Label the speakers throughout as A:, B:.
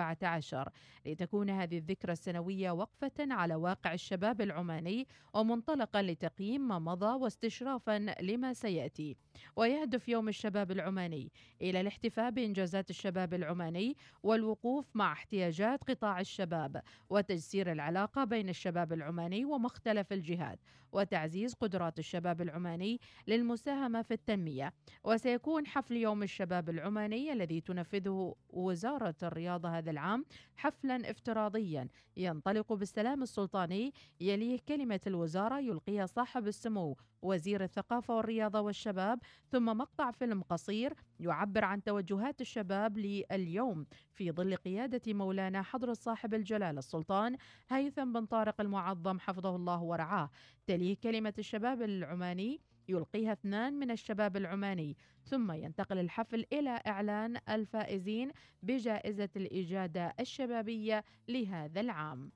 A: 14 لتكون هذه الذكرى السنوية وقفة على واقع الشباب العماني ومنطلقا لتقييم ما مضى واستشرافا لما سيأتي. ويهدف يوم الشباب العماني إلى الاحتفاء بإنجازات الشباب العماني والوقوف مع احتياجات قطاع الشباب وتجسير العلاقة بين الشباب العماني ومختلف الجهات. وتعزيز قدرات الشباب العماني للمساهمة في التنمية. وسيكون حفل يوم الشباب العماني الذي تنفذه وزارة الرياضة هذا العام حفلا افتراضيا. ينطلق بالسلام السلطاني يليه كلمة الوزارة يلقيها صاحب السمو. وزير الثقافة والرياضة والشباب ثم مقطع فيلم قصير يعبر عن توجهات الشباب لليوم في ظل قيادة مولانا حضرة صاحب الجلالة السلطان هيثم بن طارق المعظم حفظه الله ورعاه. تليه كلمة الشباب العماني يلقيها اثنان من الشباب العماني ثم ينتقل الحفل إلى إعلان الفائزين بجائزة الإجادة الشبابية لهذا العام.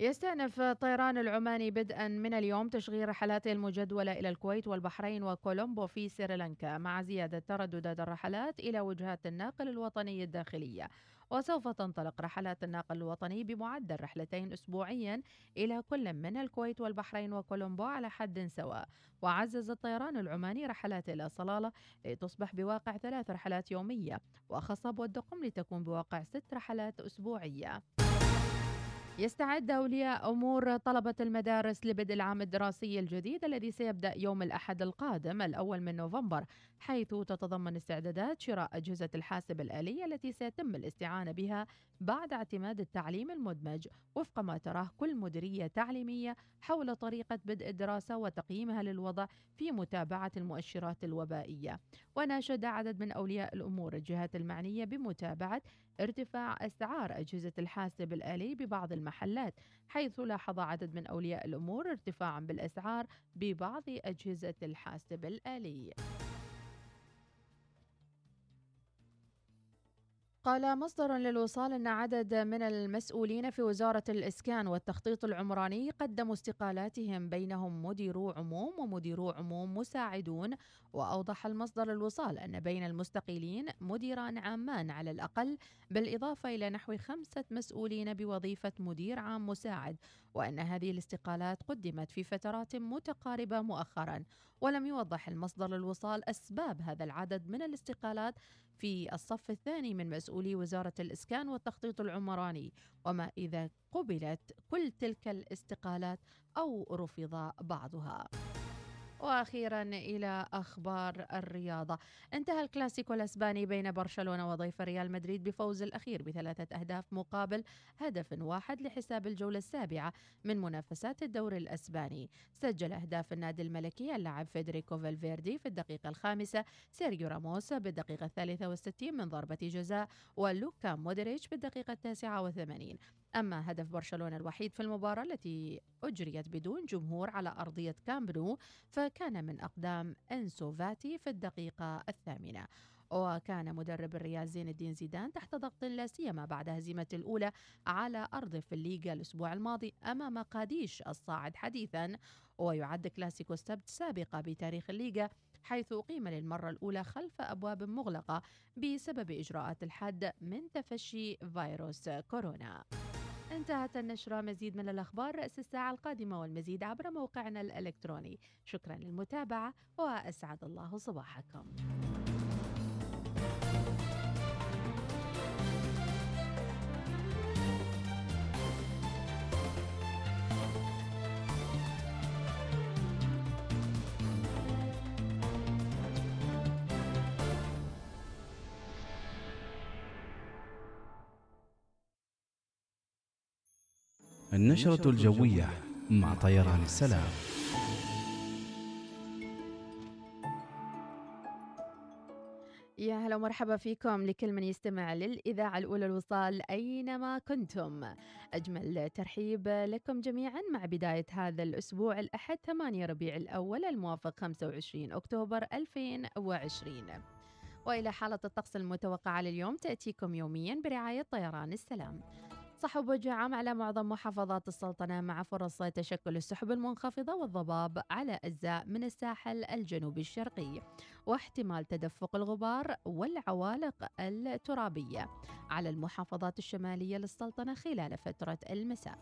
A: يستأنف الطيران العماني بدءا من اليوم تشغيل رحلاته المجدولة إلى الكويت والبحرين وكولومبو في سريلانكا مع زيادة ترددات الرحلات إلى وجهات الناقل الوطني الداخلية. وسوف تنطلق رحلات الناقل الوطني بمعدل رحلتين أسبوعيا إلى كل من الكويت والبحرين وكولومبو على حد سواء. وعزز الطيران العماني رحلاته إلى صلالة لتصبح بواقع ثلاث رحلات يومية وخصب والدقم لتكون بواقع ست رحلات أسبوعية. يستعد أولياء أمور طلبة المدارس لبدء العام الدراسي الجديد الذي سيبدأ يوم الأحد القادم الأول من نوفمبر حيث تتضمن استعدادات شراء أجهزة الحاسب الآلي التي سيتم الاستعانة بها بعد اعتماد التعليم المدمج وفق ما تراه كل مديرية تعليمية حول طريقة بدء الدراسة وتقييمها للوضع في متابعة المؤشرات الوبائية. وناشد عدد من أولياء الأمور الجهات المعنية بمتابعة ارتفاع أسعار أجهزة الحاسب الآلي ببعض المحلات حيث لاحظ عدد من أولياء الأمور ارتفاعا بالأسعار ببعض أجهزة الحاسب الآلي. قال مصدر للوصال أن عدد من المسؤولين في وزارة الإسكان والتخطيط العمراني قدموا استقالاتهم بينهم مديرو عموم ومديرو عموم مساعدون. وأوضح المصدر للوصال أن بين المستقيلين مديران عامان على الأقل بالإضافة إلى نحو خمسة مسؤولين بوظيفة مدير عام مساعد. وأن هذه الاستقالات قدمت في فترات متقاربة مؤخرا ولم يوضح المصدر للوصال أسباب هذا العدد من الاستقالات في الصف الثاني من مسؤولي وزارة الإسكان والتخطيط العمراني. وما إذا قبلت كل تلك الاستقالات أو رفض بعضها. وأخيرا إلى أخبار الرياضة. انتهى الكلاسيكو الأسباني بين برشلونة وضيف ريال مدريد بفوز الأخير بثلاثة أهداف مقابل هدف واحد لحساب الجولة السابعة من منافسات الدوري الأسباني. سجل أهداف النادي الملكي اللاعب فيدريكو فالفيردي في الدقيقة الخامسة سيرجيو راموس بالدقيقة الثالثة والستين من ضربة جزاء ولوكا مودريتش بالدقيقة التاسعة والثمانين. أما هدف برشلونة الوحيد في المباراة التي أجريت بدون جمهور على أرضية كامبنو فكان من أقدام أنسو فاتي في الدقيقة الثامنة. وكان مدرب الريال زين الدين زيدان تحت ضغط لا سيما بعد هزيمة الأولى على أرضه في الليغا الأسبوع الماضي أمام قاديش الصاعد حديثا. ويعد كلاسيكو السبت سابقة بتاريخ الليغا حيث أقيم للمرة الأولى خلف أبواب مغلقة بسبب إجراءات الحد من تفشي فيروس كورونا. انتهت النشرة. مزيد من الأخبار رأس الساعة القادمة والمزيد عبر موقعنا الإلكتروني. شكرا للمتابعة وأسعد الله صباحكم.
B: النشرة الجوية مع طيران السلام.
A: يا هلا ومرحبا فيكم لكل من يستمع للإذاعة الأولى الوصال أينما كنتم. أجمل ترحيب لكم جميعا مع بداية هذا الأسبوع الأحد 8 ربيع الأول الموافق 25 أكتوبر 2020 وإلى حالة الطقس المتوقعة لليوم تأتيكم يوميا برعاية طيران السلام. صحب وجه عام على معظم محافظات السلطنة مع فرص تشكل السحب المنخفضة والضباب على أجزاء من الساحل الجنوبي الشرقي واحتمال تدفق الغبار والعوالق الترابية على المحافظات الشمالية للسلطنة خلال فترة المساء.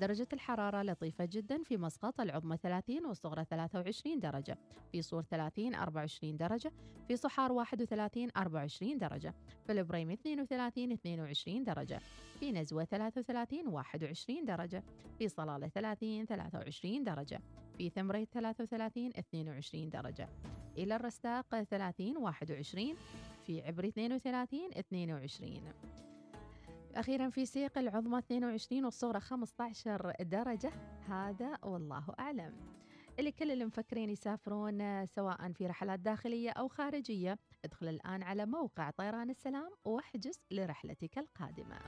A: درجة الحرارة لطيفة جدا في مسقط العظمى 30 والصغرى 23 درجة. في صور 30 24 درجة. في صحار 31 24 درجة. في البريم 32 22 درجة. في نزوة 33 21 درجة. في صلالة 30 23 درجة. في ثمريت 33 22 درجة. إلى الرستاق 30 21 في عبري 32 22 أخيرا في سيق العظمى 22 والصغرى 15 درجة. هذا والله أعلم. اللي كل اللي مفكرين يسافرون سواء في رحلات داخلية أو خارجية. ادخل الآن على موقع طيران السلام واحجز لرحلتك القادمة.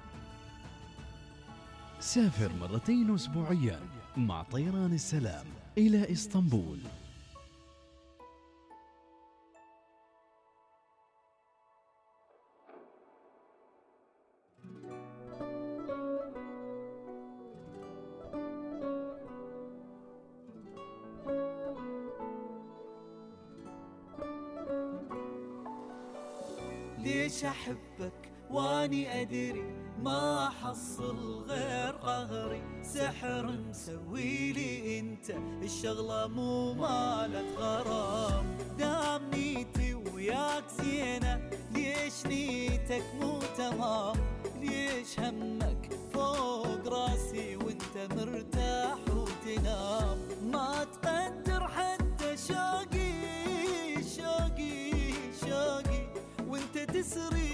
B: سافر مرتين أسبوعيا مع طيران السلام إلى إسطنبول.
C: أحبك وأني أدري ما أحصل غير قهري. سحر مسوي لي أنت الشغلة مو مالت غرام. دام نيتي وياك زينة ليش نيتك مو تمام؟ ليش همك فوق راسي وأنت مرتاح وتنام؟ ما تقدر حتى شوقي شوقي شوقي وأنت تسري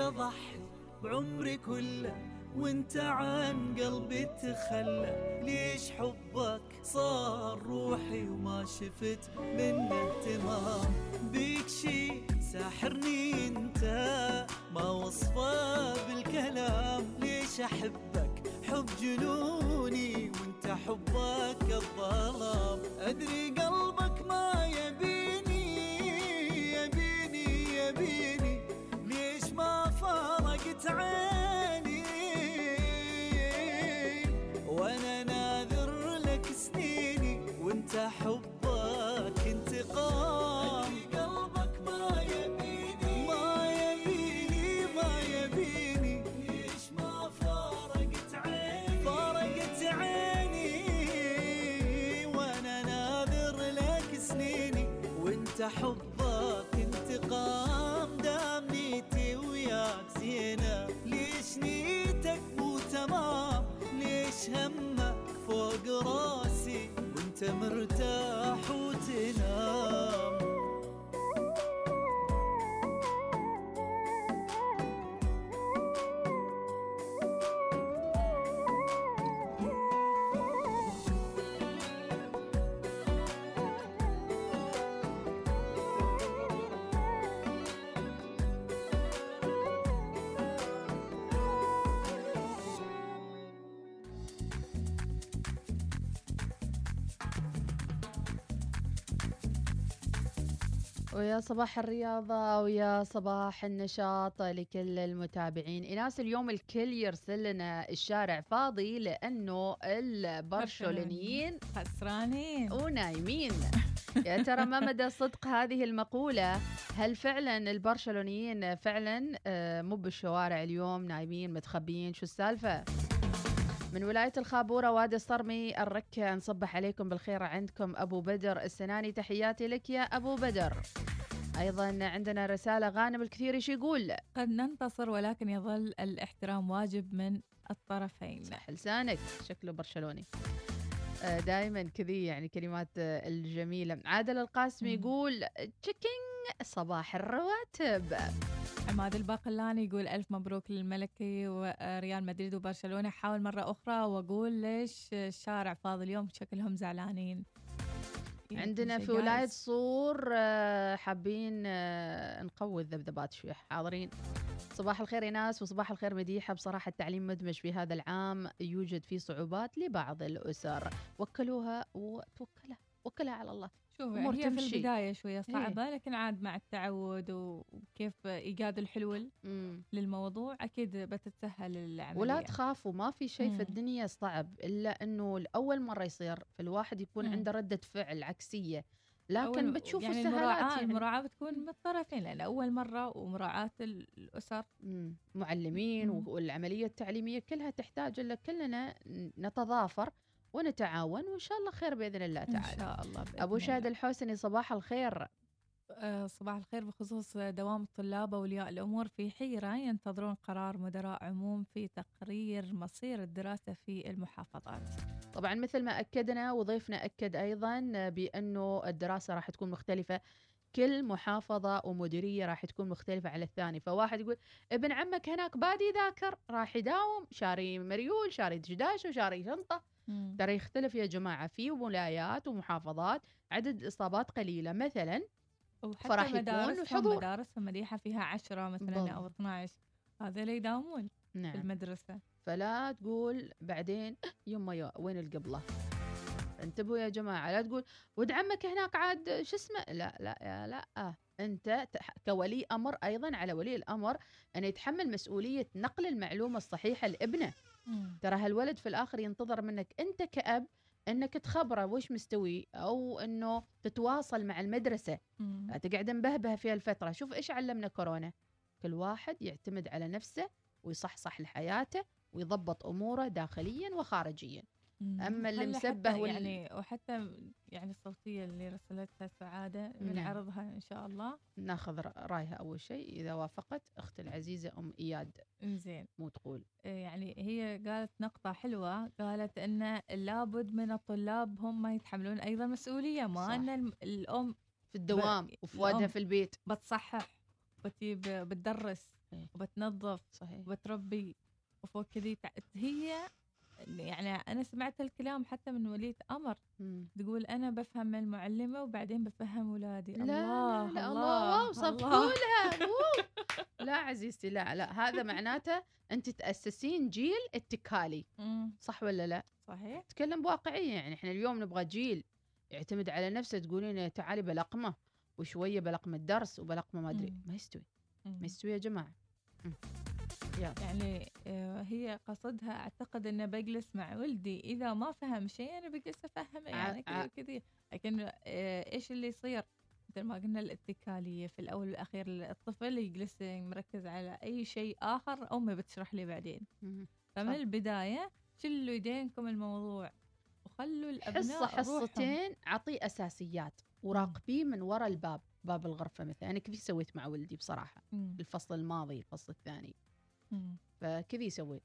C: اضحي بعمري كله وانت عن قلبي تخلى. ليش حبك صار روحي وما شفت منه اهتمام؟ بيك شي ساحرني انت ما وصفه بالكلام. ليش أحبك حب جنوني وانت حبك الظلام؟ أدري قلبك مرتاح
A: ويا صباح الرياضة ويا صباح النشاط لكل المتابعين. إناس اليوم الكل يرسل لنا الشارع فاضي لأنه البرشلونيين
D: خسرانين.
A: ونايمين. يا ترى ما مدى صدق هذه المقولة؟ هل فعلا البرشلونيين فعلا آه، مو بالشوارع اليوم نايمين متخبيين؟ شو السالفة؟ من ولاية الخابورة وادي الصرمي الركة نصبح عليكم بالخير عندكم أبو بدر السناني. تحياتي لك يا أبو بدر. أيضا عندنا رسالة غانم الكثير إيش يقول؟
D: قد ننتصر ولكن يظل الاحترام واجب من الطرفين.
A: صح لسانك. شكله برشلوني. دائما كذي يعني كلمات آه، الجميلة. عادل القاسمي. يقول تشيكينج صباح الرواتب.
D: عماد الباقلاني يقول ألف مبروك للملكي وريال مدريد وبرشلونة. حاول مرة أخرى وأقول ليش الشارع فاضي اليوم شكلهم زعلانين؟
A: عندنا في ولاية. صور آه، حابين آه، نقوي الذبذبات شوي حاضرين. صباح الخير إيناس وصباح الخير مديحة بصراحة التعليم مدمج في هذا العام يوجد فيه صعوبات لبعض الأسر وكلوها وتوكلها وكلها على الله
D: شوف هي في
A: تمشي.
D: البداية شوية صعبة لكن عاد مع التعود وكيف إيجاد الحلول
A: مم.
D: للموضوع أكيد بتتسهل العملية
A: ولا تخافوا ما في شيء في. الدنيا صعب إلا إنه لأول مرة يصير فالواحد يكون
D: مم.
A: عنده ردة فعل عكسية لكن بتشوفوا
D: يعني
A: السهالات
D: المراعاة
A: يعني.
D: المراعاة بتكون من الطرفين لأن أول مرة ومراعاة ال- الأسر
A: مم. معلمين
D: مم.
A: والعملية التعليمية كلها تحتاج إلا كلنا نتضافر ونتعاون وإن شاء الله خير بإذن الله
D: إن
A: تعالى
D: شاء الله بإذن
A: أبو
D: الله.
A: الحوسني صباح الخير
D: صباح الخير بخصوص دوام الطلاب وأولياء الأمور في حيرة. ينتظرون قرار مدراء عموم في تقرير مصير الدراسة في المحافظات.
A: طبعا مثل ما أكدنا وضيفنا أكد أيضا بأنه الدراسة راح تكون مختلفة. كل محافظة ومديرية راح تكون مختلفة على الثاني. فواحد يقول ابن عمك هناك بادي ذاكر راح يداوم شاري مريول شاري دشداشة وشاري شنطة. ترى يختلف يا جماعة في ولايات ومحافظات عدد الإصابات قليلة. مثلا
D: وحتى
A: فراح يكون
D: مدارسهم
A: الحضور.
D: مدارسهم مليحة فيها عشرة مثلا
A: بالضبط.
D: أو 12 هذول يداومون في
A: نعم.
D: المدرسة.
A: فلا تقول بعدين يما وين القبلة انتبهوا يا جماعة لا تقول ود عمك هناك عاد شو اسمه؟ لا لا يا لا. انت كولي أمر أيضا على ولي الأمر أن يتحمل مسؤولية نقل المعلومة الصحيحة لابنه. ترى هالولد في الآخر ينتظر منك أنت كأب إنك تخبره وش مستوي أو إنه تتواصل مع. لا تقعد مبهبه في الفترة شوف إيش علمنا كورونا. كل واحد يعتمد على نفسه ويصحصح لحياته ويضبط أموره داخليا وخارجيا. أما اللي مسبه وال-
D: يعني وحتى يعني الصوتية اللي رسلتها سعادة
A: نعم.
D: بنعرضها إن شاء الله
A: ناخذ رأيها أول شيء إذا وافقت أختي العزيزة أم إياد
D: إنزين
A: مو تقول
D: إيه يعني هي قالت نقطة حلوة قالت أن لابد من الطلاب هم يتحملون أيضا مسؤولية ما
A: صح.
D: أن الم- الأم
A: في الدوام وفؤادها
D: الأم.
A: في البيت
D: بتصحح وتجيب بتدرس
A: إيه.
D: وبتنظف
A: صحيح
D: وبتربي وفوق كذي هي يعني أنا سمعت الكلام حتى من ولية أمر
A: مم.
D: تقول أنا بفهم المعلمة وبعدين بفهم أولادي
A: لا
D: الله
A: لا, لا
D: الله
A: الله واو. صفقوا لها. لا عزيزتي لا لا هذا معناته أنت تأسسين جيل اتكالي
D: مم،
A: صح ولا لا
D: صحيح
A: تكلم بواقعية يعني إحنا اليوم نبغى جيل يعتمد على نفسه تقولين تعالي بلقمة وشوية بلقمة درس وبلقمة ما أدري
D: مم.
A: ما يستوي. ما يستوي يا جماعة مم. يلا
D: يعني آه، هي قصدها أعتقد انه بجلس مع ولدي إذا ما فهم شيء أنا بجلس أفهمه يعني
A: ع-
D: كذا كذا لكن آه، إيش اللي يصير مثل ما قلنا الاتكالية في الأول والأخير الطفل يجلس مركز على أي شيء آخر امي بتشرح لي بعدين. فمن
A: صح.
D: البداية شلوا يدينكم الموضوع وخلوا
A: الأبناء
D: حصة.
A: حصتين عطيه أساسيات وراقبيه من وراء الباب باب الغرفة مثلا أنا كذي سويت مع ولدي بصراحة
D: مم.
A: الفصل الماضي الفصل الثاني
D: مم.
A: فكذي سويت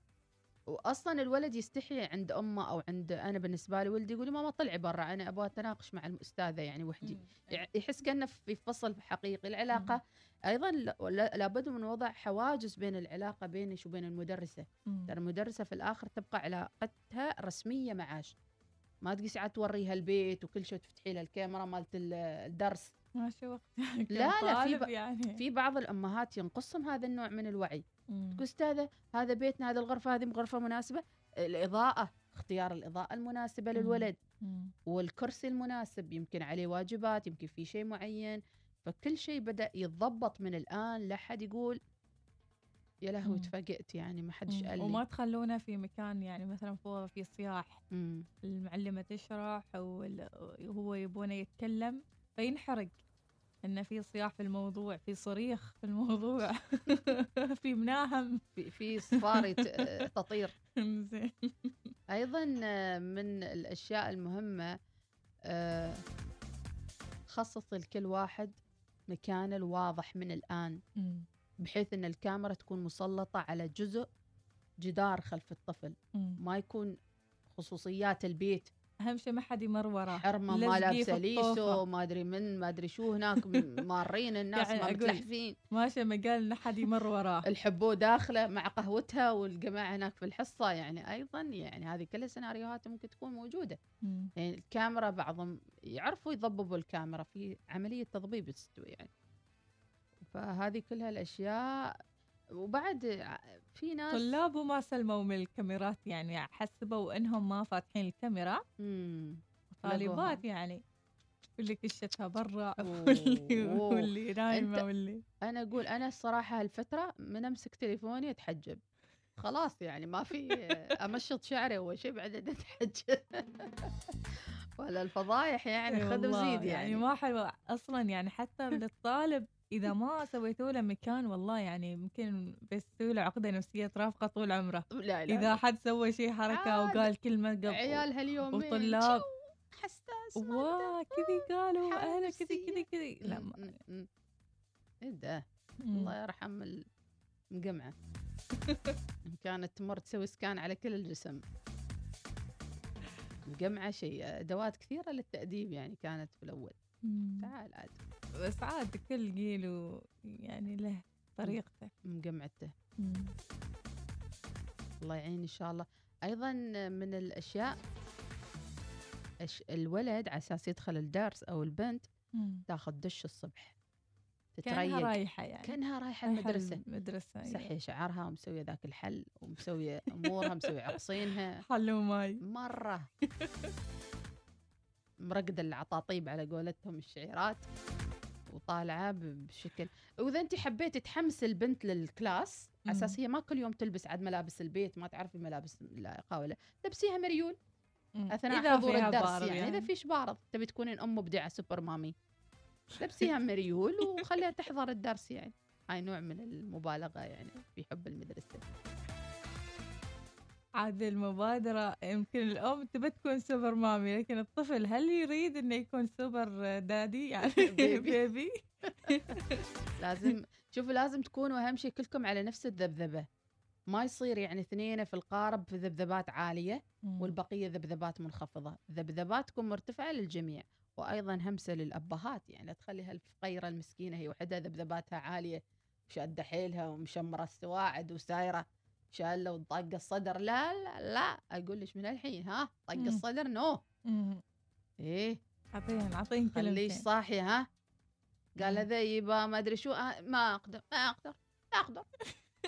A: واصلا الولد يستحي عند أمه أو عند أنا بالنسبة لي ولدي يقول ماما طلعي برا أنا أبغى أتناقش مع الأستاذة يعني وحدي. يحس كأنه في فصل حقيقي. العلاقة أيضا لا- لا- لابد من وضع حواجز بين العلاقة بينك وبين
D: المدرسة.
A: ترى المدرسة في الآخر تبقى علاقتها رسمية معاش ما تقيس عاد توريها البيت وكل شيء تفتحي لها الكاميرا مالت ال- الدرس.
D: ماشي وقت
A: لا، لا، في ب-
D: يعني
A: في بعض الأمهات ينقصهم هذا النوع من الوعي
D: مم.
A: تقول أستاذة هذا بيتنا هذه الغرفة هذه غرفة مناسبة الإضاءة اختيار الإضاءة المناسبة
D: مم.
A: للولد
D: مم.
A: والكرسي المناسب يمكن عليه واجبات يمكن في شيء معين فكل شيء بدأ يتضبط من الآن لا حد يقول يا لهوي. تفاجئت يعني ما حدش. قال لي
D: وما تخلونه في مكان يعني مثلا فوق في صياح
A: مم.
D: المعلمة تشرح وهو يبونه يتكلم فينحرق إن في صياح في الموضوع في صريخ في الموضوع في مناهم.
A: في في صفاري تطير.
D: زين
A: أيضا من الأشياء المهمة آه، خصص لكل واحد مكانه الواضح من
D: الآن.
A: بحيث إن الكاميرا تكون مسلطة على جزء جدار خلف الطفل. ما يكون خصوصيات البيت
D: أهم شيء ما حد يمر وراه.
A: حرمة ما
D: لابسة
A: ليسو. ما أدري من ما أدري شو هناك م- مارين الناس
D: يعني
A: ما متلحفين.
D: ماشي مجال إن حد يمر وراه.
A: الحبو داخلة مع قهوتها والجماعة هناك في الحصة يعني أيضا يعني هذه كلها سيناريوهات ممكن تكون موجودة.
D: مم.
A: يعني الكاميرا بعضهم يعرفوا يضببوا الكاميرا في عملية تضبيب تستوي يعني. فهذه كلها الأشياء وبعد في ناس
D: طلاب وما سلموا من الكاميرات يعني حسبوا إنهم ما فاتحين الكاميرا
A: مم.
D: طالبات. يعني واللي كشتها برا. واللي, واللي
A: نايمة
D: واللي
A: أنا أقول أنا الصراحة هالفترة من أمسك تليفوني أتحجب خلاص يعني ما في أمشط شعري أول شيء بعدين أتحجب ولا الفضايح يعني خذ وزيد يعني,
D: ما حلو أصلا يعني حتى للطالب إذا ما سويتوا له مكان والله يعني يمكن بيسوي له عقدة نفسية ترافقة طول عمره
A: لا لا
D: إذا حد سوى شيء حركة
A: عاد.
D: وقال كلمة قبل
A: عيال هاليومين
D: وطلاب
A: حساس
D: واه كذي قالوا
A: حالة
D: أهلا كذي. كذي كذي لا ما-.
A: إيه ده. الله يرحم المقمعة كانت تمر تسوي سكان على كل الجسم مقمعة شيء أدوات كثيرة للتأديب يعني كانت في
D: الأول.
A: تعال عاد
D: بس عاد كل جيل و- يعني له طريقته.
A: مقمعته
D: مم.
A: الله يعين إن شاء الله. أيضا من الأشياء الولد على أساس يدخل الدرس أو البنت. تاخذ دش الصبح.
D: كأنها
A: تتريق.
D: رايحة يعني.
A: كأنها
D: رايحة
A: المدرسة.
D: المدرسة أيوة.
A: صحي شعرها ومسويه ذاك الحل ومسوية أمورها مسوية عقصينها.
D: حل وماي
A: مرة. مرقدة العطاطيب على قولتهم الشعيرات. وطالعة بشكل وإذا انت حبيتي تحمس البنت لل
D: class.
A: على أساس هي ما كل يوم تلبس عاد ملابس البيت ما تعرفي ملابس لائقه ولا لبسيها مريول. أثناء
D: إذا
A: حضور الدرس
D: بارد
A: يعني, إذا فيش بارد تبي تكونين أم مبدعة super mommy. لبسيها مريول وخليها تحضر الدرس يعني. هاي نوع من المبالغة يعني في حب المدرسة.
D: عاد المبادرة يمكن الأم تبى تكون سوبر مامي لكن الطفل هل يريد إنه يكون super daddy؟ يعني
A: baby.
D: baby
A: لازم شوفوا لازم تكونوا أهم شيء كلكم على نفس الذبذبة. ما يصير يعني اثنين في القارب في ذبذبات عالية والبقية ذبذبات منخفضة. ذبذباتكم مرتفعة للجميع وأيضا همسة للأبهات. يعني لا تخلي هالفقيرة المسكينة هي وحدها ذبذباتها عالية شاده حيلها ومشمرة السواعد وسايرة. شاله وطاقه الصدر لا لا لا أقول لك من الحين ها طق. الصدر نو. إيه.
D: أعطيهم
A: خليش
D: كلمتين.
A: صاحيه ها. قال. هذا يبا ما أدري شو آه ما أقدر ما أقدر ما أقدر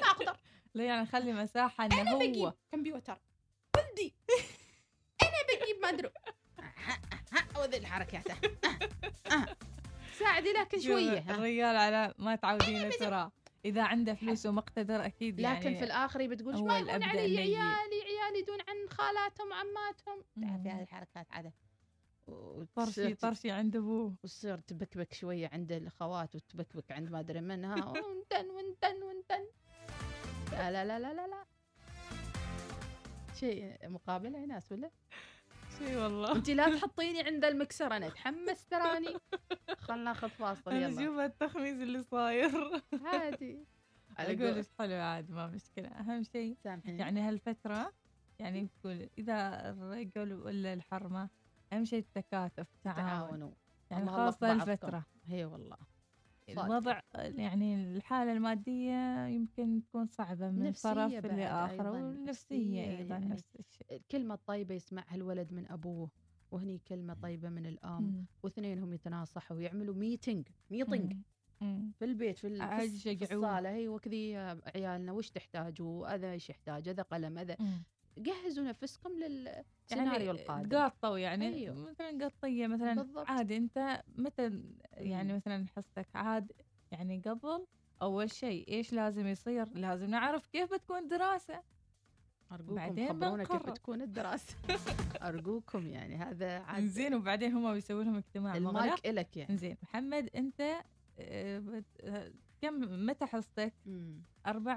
A: ما أقدر.
D: لا يعني خلي مساحة إنه
A: أنا
D: هو.
A: بجيب كمبيوتر ولدي. أنا بجيب ما أدري. وذي الحركات. ها- ها. ساعدي لكن شوية.
D: الرجال على ما تعودين ترى إذا عنده فلوس ومقتدر أكيد يعني
A: لكن في الآخر بتقول ما يهون
D: الأبدأ
A: علي
D: يجيب.
A: عيالي عيالي يدون عن خالاتهم عماتهم تعرفي. هذه الحركات عادة.
D: طرشي طرشي عند أبوه.
A: وتصير تبكبك شوية عند الأخوات وتبكبك عند ما أدري منها ونتن ونتن لا لا لا لا لا, لا. شيء مقابله يا ناس ولا؟
D: شي والله.
A: انت لا تحطيني عند المكسر أنا اتحمس تراني خلنا ناخذ فاصل يلا.
D: شوف التخميس اللي صاير.
A: عادي. على
D: أقول
A: قول
D: إيش حلو عاد ما مشكلة. أهم شيء
A: سامحيني.
D: يعني هالفترة يعني تقول إذا الرجل ولا الحرمة أهم شيء التكاتف تعاون
A: تعاونوا
D: يعني
A: بعضكم.
D: الفترة.
A: هي والله.
D: الوضع يعني الحالة المادية يمكن تكون صعبة من طرف لآخر
A: أيضاً،
D: والنفسية
A: نفسية
D: أيضا
A: يعني.
D: نفس الشيء
A: الكلمة الطيبة يسمعها الولد من أبوه وهني كلمة طيبة من الأم. واثنينهم يتناصحوا ويعملوا
D: meeting meeting.
A: في البيت في, في. الصالة هي وكذي يا عيالنا وش تحتاجوا هذا إيش يحتاج هذا قلم هذا
D: مم.
A: جهزوا نفسكم للسيناريو
D: يعني
A: القادم.
D: تقاطوا يعني
A: أيوه.
D: مثلا قطية مثلا
A: بالضبط.
D: عاد أنت متى يعني. مثلا حصتك عاد يعني قبل؟ أول شيء إيش لازم يصير؟ لازم نعرف كيف بتكون دراسة
A: أرجوكم
D: بعدين
A: خبرونا كيف
D: بنقرر.
A: تكون الدراسة. أرجوكم يعني هذا عاد
D: زين وبعدين هم بيسووا لهم اجتماع. مغلق
A: المايك إلك يعني.
D: زين محمد أنت آه، آه، كم متى حصتك؟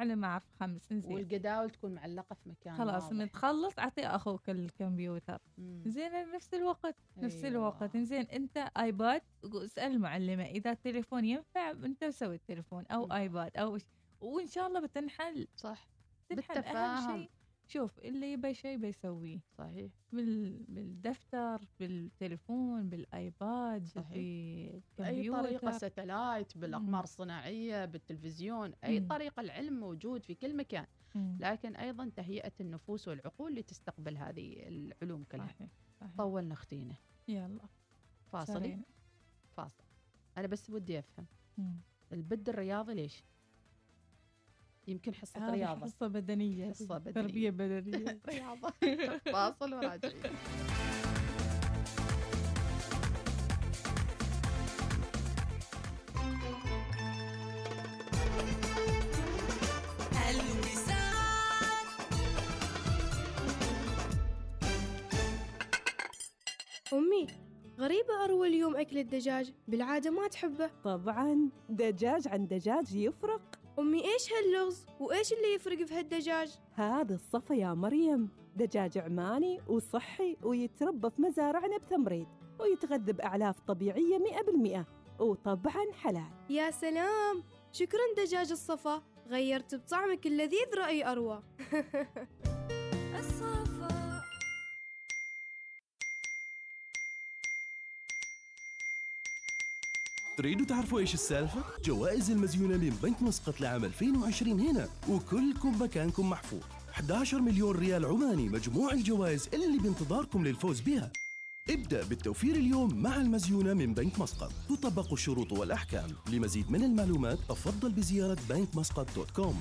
D: لما أعرف خمس زين
A: والجداول تكون معلقة في مكان
D: خلاص. من تخلص أعطي أخوك الكمبيوتر. زين نفس الوقت نفس
A: أيوة.
D: الوقت زين أنت آيباد اسأل المعلمة إذا التليفون ينفع أنت سوي التليفون
A: مم.
D: آيباد أو إيش- وإن شاء الله بتنحل
A: صح
D: تنحل
A: بالتفاهم.
D: أهم شيء شوف اللي يبي شيء بيسويه
A: صحيح
D: بال... بالدفتر بالتليفون بالآيباد
A: صحيح. بأي طريقة satellite
D: بالأقمار.
A: الصناعية بالتلفزيون أي
D: مم.
A: طريقة العلم موجود في كل مكان
D: مم.
A: لكن أيضا تهيئة النفوس والعقول لتستقبل هذه العلوم كلها
D: صحيح صحيح
A: طولنا اختينا
D: يلا
A: فاصلي
D: سرينا.
A: فاصل أنا بس ودي أفهم
D: مم.
A: البد الرياضي ليش يمكن حصة
D: هذه
A: رياضة.
D: حصة بدنية.
A: حصة بدنية.
D: تربية بدنية.
A: رياضة. فاصل وراجعين.
E: أمي غريبة أروى اليوم أكل الدجاج. بالعادة ما تحبه.
F: طبعا دجاج عن دجاج يفرق.
E: أمي إيش هاللغز؟ وإيش اللي يفرق في هالدجاج؟
F: هذا الصفا يا مريم. دجاج عماني وصحي ويتربى في مزارعنا بتمريض ويتغذى بأعلاف طبيعية مئة بالمئة وطبعا حلال.
E: يا سلام! شكرا دجاج الصفا غيرت بطعمك اللذيذ رأي أروى.
G: تريدوا تعرفوا إيش السالفة؟ جوائز المزيونة من بنك مسقط لعام 2020 هنا وكلكم مكانكم محفوظ 11 مليون ريال عماني مجموع الجوائز اللي بانتظاركم للفوز بها. ابدأ بالتوفير اليوم مع المزيونة من بنك مسقط. تطبق الشروط والأحكام. لمزيد من المعلومات تفضل بزيارة بنك مسقط dot com.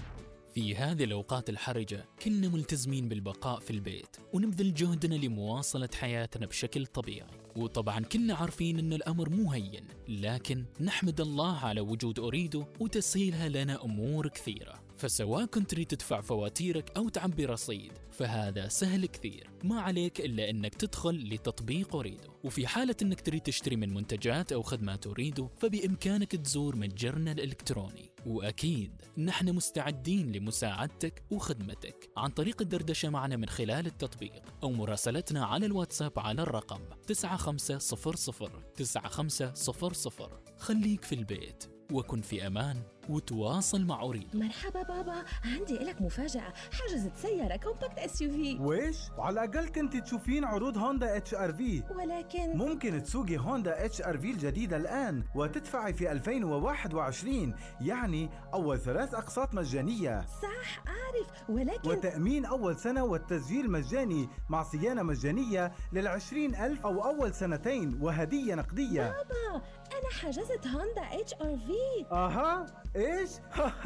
H: في هذه الأوقات الحرجة كنا ملتزمين بالبقاء في البيت ونبذل جهدنا لمواصلة حياتنا بشكل طبيعي. وطبعا كنا عارفين أن الأمر مو هين لكن نحمد الله على وجود أريدو وتسهيلها لنا أمور كثيرة. فسواء كنت تريد تدفع فواتيرك أو تعبي رصيد فهذا سهل كثير. ما عليك إلا أنك تدخل لتطبيق أريدو. وفي حالة أنك تريد تشتري من منتجات أو خدمات أريدو فبإمكانك تزور متجرنا الإلكتروني. وأكيد نحن مستعدين لمساعدتك وخدمتك. عن طريق الدردشة معنا من خلال التطبيق أو مراسلتنا على الواتساب على الرقم 9500 9500 خليك في البيت وكن في أمان. وتواصل مع أوريدو
I: مرحبا بابا عندي لك مفاجأة. حجزت سيارة compact SUV
J: ويش؟ وعلى الأقل كنت تشوفين عروض هوندا HR-V
I: ولكن
J: ممكن تسوقي هوندا HR-V الجديدة الآن وتدفعي في 2021 يعني أول ثلاث أقساط مجانية.
I: صح أعرف. ولكن
J: وتأمين أول سنة والتسجيل مجاني مع صيانة مجانية للعشرين ألف أو أول سنتين وهدية نقدية.
I: بابا أنا حجزت هوندا HR-V
J: أها؟ إيش؟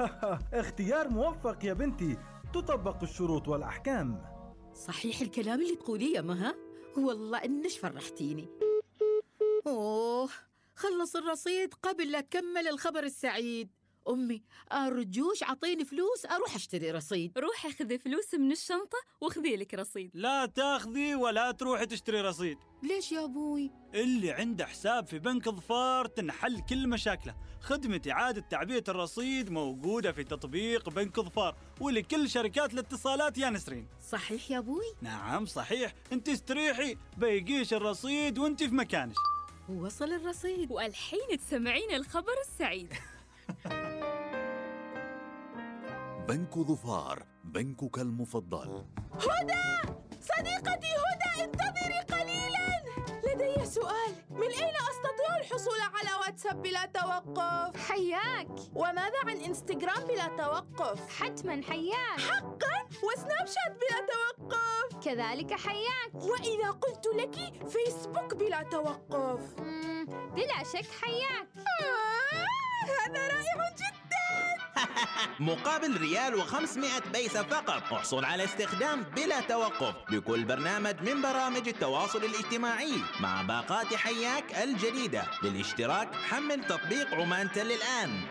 J: اختيار موفق يا بنتي. تطبق الشروط والأحكام.
K: صحيح الكلام اللي تقوليه يا مها. والله انش فرحتيني. أوه خلص الرصيد قبل لا اكمل الخبر السعيد. أمي ارجوش اعطيني فلوس أروح أشتري رصيد.
L: روحي خذي فلوس من الشنطة وخذي لك رصيد.
M: لا تاخذي ولا تروحي تشتري رصيد.
K: ليش يا أبوي؟
M: اللي عنده حساب في بنك ظفار تنحل كل مشاكله. خدمة إعادة تعبئة الرصيد موجودة في تطبيق بنك ظفار ولكل شركات الاتصالات يا نسرين.
K: صحيح يا أبوي؟
M: نعم صحيح. أنت استريحي بيجيش الرصيد وأنت في مكانك
K: وصل الرصيد.
L: والحين تسمعين الخبر السعيد.
N: بنك ظفار بنكك المفضل.
O: هدى! صديقتي هدى انتظري قليلا! لدي سؤال. من أين أستطيع الحصول على واتساب بلا توقف؟
P: حياك!
O: وماذا عن إنستغرام بلا توقف؟
P: حتما حياك!
O: حقا! وسناب شات بلا توقف!
P: كذلك حياك!
O: وإذا قلت لك فيسبوك بلا توقف!
P: مم، بلا شك حياك!
O: آه! هذا رائع جدا.
Q: مقابل ريال و500 بيسة فقط. احصل على استخدام بلا توقف لكل برنامج من برامج التواصل الاجتماعي مع باقات حياك الجديدة. للاشتراك حمل تطبيق عمان تل الآن.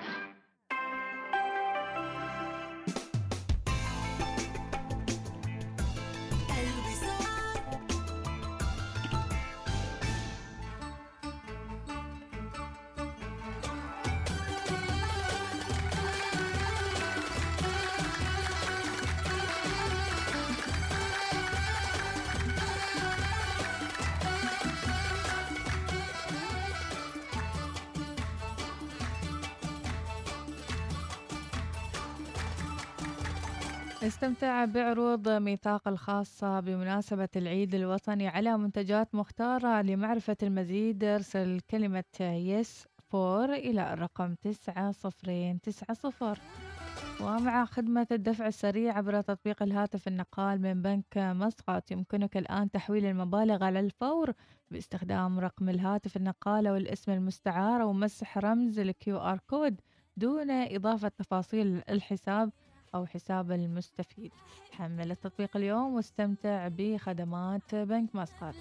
R: استمتع بعروض ميثاق الخاصة بمناسبة العيد الوطني على منتجات مختارة لمعرفة المزيد. ارسل كلمة yes four إلى الرقم تسعة صفرين تسعة صفر. ومع خدمة الدفع السريع عبر تطبيق الهاتف النقال من بنك مسقط يمكنك الآن تحويل المبالغ على الفور باستخدام رقم الهاتف النقال أو الاسم المستعار أو مسح رمز ال QR code دون إضافة تفاصيل الحساب. أو حساب المستفيد. حمل التطبيق اليوم واستمتع بخدمات بنك مسقط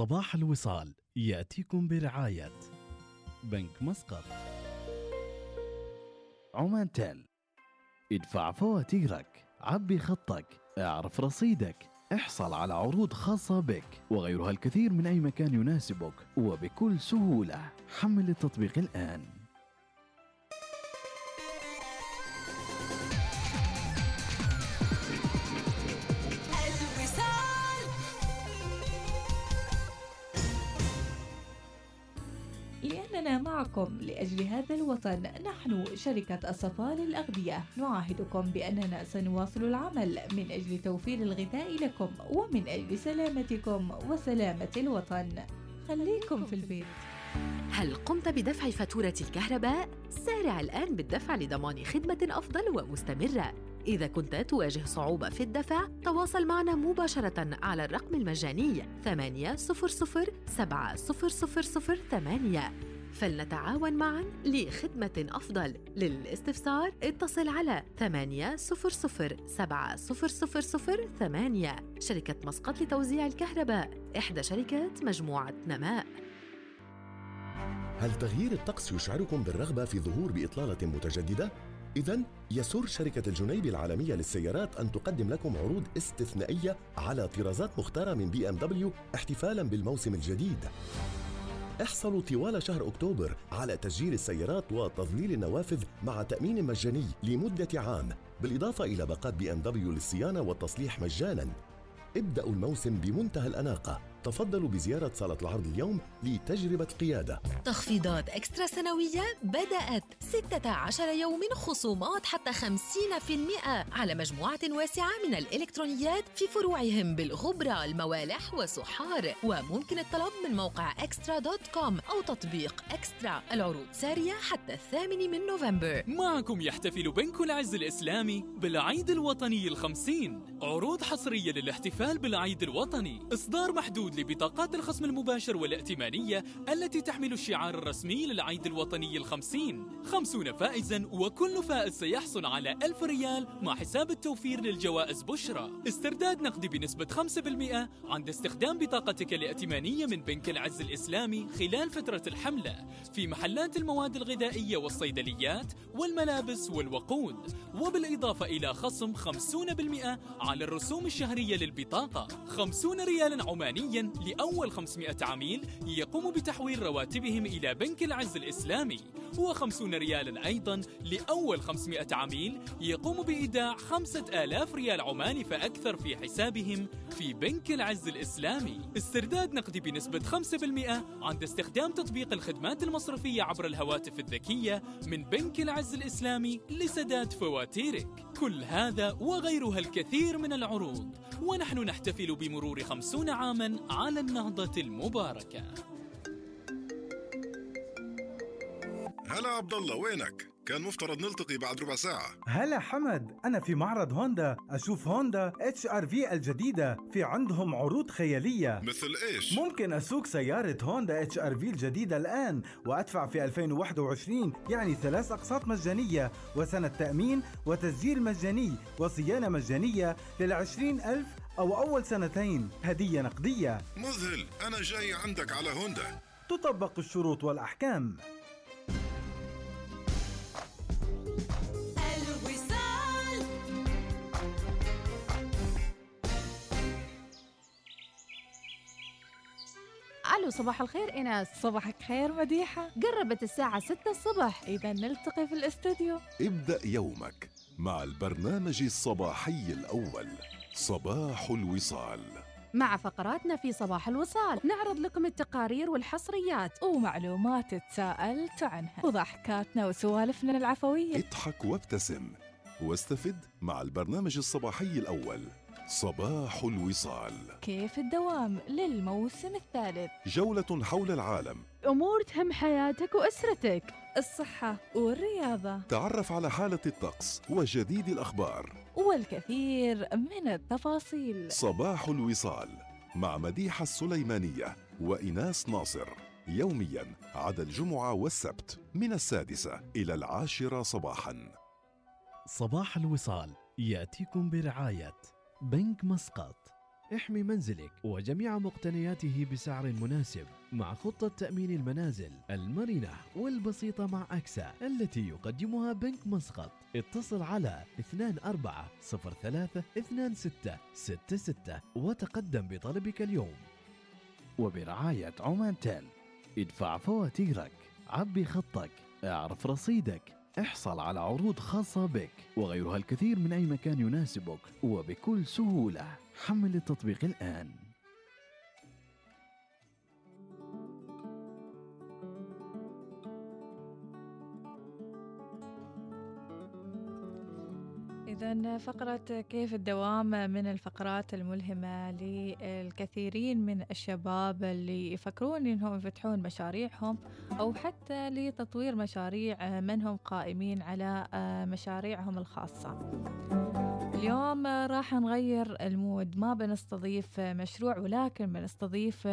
B: صباح الوصال يأتيكم برعاية بنك مسقط. عمان تيل ادفع فواتيرك عبي خطك اعرف رصيدك احصل على عروض خاصة بك وغيرها الكثير من أي مكان يناسبك وبكل سهولة. حمل التطبيق الآن.
R: معكم لأجل هذا الوطن. نحن شركة الصفا للأغذية. نعاهدكم بأننا سنواصل العمل من أجل توفير الغذاء لكم ومن أجل سلامتكم وسلامة الوطن. خليكم في البيت.
S: هل قمت بدفع فاتورة الكهرباء؟ سارع الآن بالدفع لضمان خدمة أفضل ومستمرة. إذا كنت تواجه صعوبة في الدفع، تواصل معنا مباشرة على الرقم المجاني 800 7008 فلنتعاون معا لخدمة أفضل للاستفسار اتصل على 800 7008 شركة مسقط لتوزيع الكهرباء إحدى شركات مجموعة نماء
T: هل تغيير الطقس يشعركم بالرغبة في ظهور بإطلالة متجددة؟ إذا يسر شركة الجنيبي العالمية للسيارات أن تقدم لكم عروض استثنائية على طرازات مختارة من بي إم دبليو احتفالا بالموسم الجديد. احصلوا طوال شهر أكتوبر على تسجيل السيارات وتظليل النوافذ مع تأمين مجاني لمدة عام بالإضافة إلى باقات BMW للصيانة والتصليح مجانا. ابدأوا الموسم بمنتهى الأناقة. تفضلوا بزيارة صالة العرض اليوم لتجربة قيادة.
S: تخفيضات Extra سنوية بدأت 16 يوم خصومات حتى 50% على مجموعة واسعة من الإلكترونيات في فروعهم بالغبرة الموالح وصحار وممكن الطلب من موقع Extra dot com أو تطبيق Extra. العروض سارية حتى الثامن من نوفمبر.
H: معكم يحتفل بنك العز الإسلامي بالعيد الوطني الخمسين. عروض حصرية للاحتفال بالعيد الوطني. إصدار محدود لبطاقات الخصم المباشر والائتمانية التي تحمل الشعار الرسمي للعيد الوطني الخمسين. خمسون فائزا وكل فائز سيحصل على ألف ريال مع حساب التوفير للجوائز بشرى. استرداد نقدي بنسبة 5% عند استخدام بطاقتك الائتمانية من بنك العز الإسلامي خلال فترة الحملة في محلات المواد الغذائية والصيدليات والملابس والوقود. وبالإضافة إلى خصم 50% على الرسوم الشهرية للبطاقة. 50 ريالا عمانيا لأول 500 عميل يقوم بتحويل رواتبهم إلى بنك العز الإسلامي و50 ريالا أيضا لأول 500 عميل يقوم بإيداع 5000 ريال عماني فأكثر في حسابهم في بنك العز الإسلامي. استرداد نقدي بنسبة 5% عند استخدام تطبيق الخدمات المصرفية عبر الهواتف الذكية من بنك العز الإسلامي لسداد فواتيرك. كل هذا وغيرها الكثير من العروض ونحن نحتفل بمرور خمسون عاما على النهضة المباركة.
U: هلا عبد الله وينك؟ كان مفترض نلتقي بعد ربع ساعة.
J: هلا حمد أنا في معرض هوندا. أشوف Honda HR-V الجديدة. في عندهم عروض خيالية.
U: مثل إيش؟
J: ممكن أسوق سيارة Honda HR-V الجديدة الآن وأدفع في 2021 يعني ثلاث أقساط مجانية وسنة تأمين وتسجيل مجاني وصيانة مجانية للعشرين ألف أو أول سنتين هدية نقدية.
U: مذهل أنا جاي عندك على هوندا.
J: تطبق الشروط والأحكام.
A: ألو صباح الخير إيناس.
D: صباحك خير مديحة.
A: قربت الساعة 6 الصبح.
D: إذا نلتقي في الاستوديو.
U: ابدأ يومك مع البرنامج الصباحي الأول. صباح الوصال.
A: مع فقراتنا في صباح الوصال نعرض لكم التقارير والحصريات
D: ومعلومات تساءلت عنها. وضحكاتنا وسوالفنا العفوية.
U: اضحك وابتسم واستفد مع البرنامج الصباحي الأول. صباح الوصال.
D: كيف الدوام للموسم الثالث؟
U: جولة حول العالم.
A: أمور تهم حياتك وأسرتك.
D: الصحة والرياضة.
U: تعرف على حالة الطقس وجديد الأخبار.
D: والكثير من التفاصيل.
U: صباح الوصال مع مديحة السليمانية وإناس ناصر. يوميا عدا الجمعة والسبت من السادسة إلى العاشرة صباحا.
B: صباح الوصال يأتيكم برعاية بنك مسقط. احمي منزلك وجميع مقتنياته بسعر مناسب مع خطة تأمين المنازل المرنة والبسيطة مع أكسا التي يقدمها بنك مسقط. اتصل على 2403 2666 وتقدم بطلبك اليوم. وبرعاية عمان تيل ادفع فواتيرك عبي خطك اعرف رصيدك احصل على عروض خاصة بك وغيرها الكثير من أي مكان يناسبك وبكل سهولة. حمل التطبيق الآن
D: إذا فقرة كيف الدوام من الفقرات الملهمة للكثيرين من الشباب اللي يفكرون إنهم يفتحون مشاريعهم أو حتى لتطوير مشاريع من هم قائمين على مشاريعهم الخاصة. اليوم راح نغير المود. ما بنستضيف مشروع ولكن بنستضيف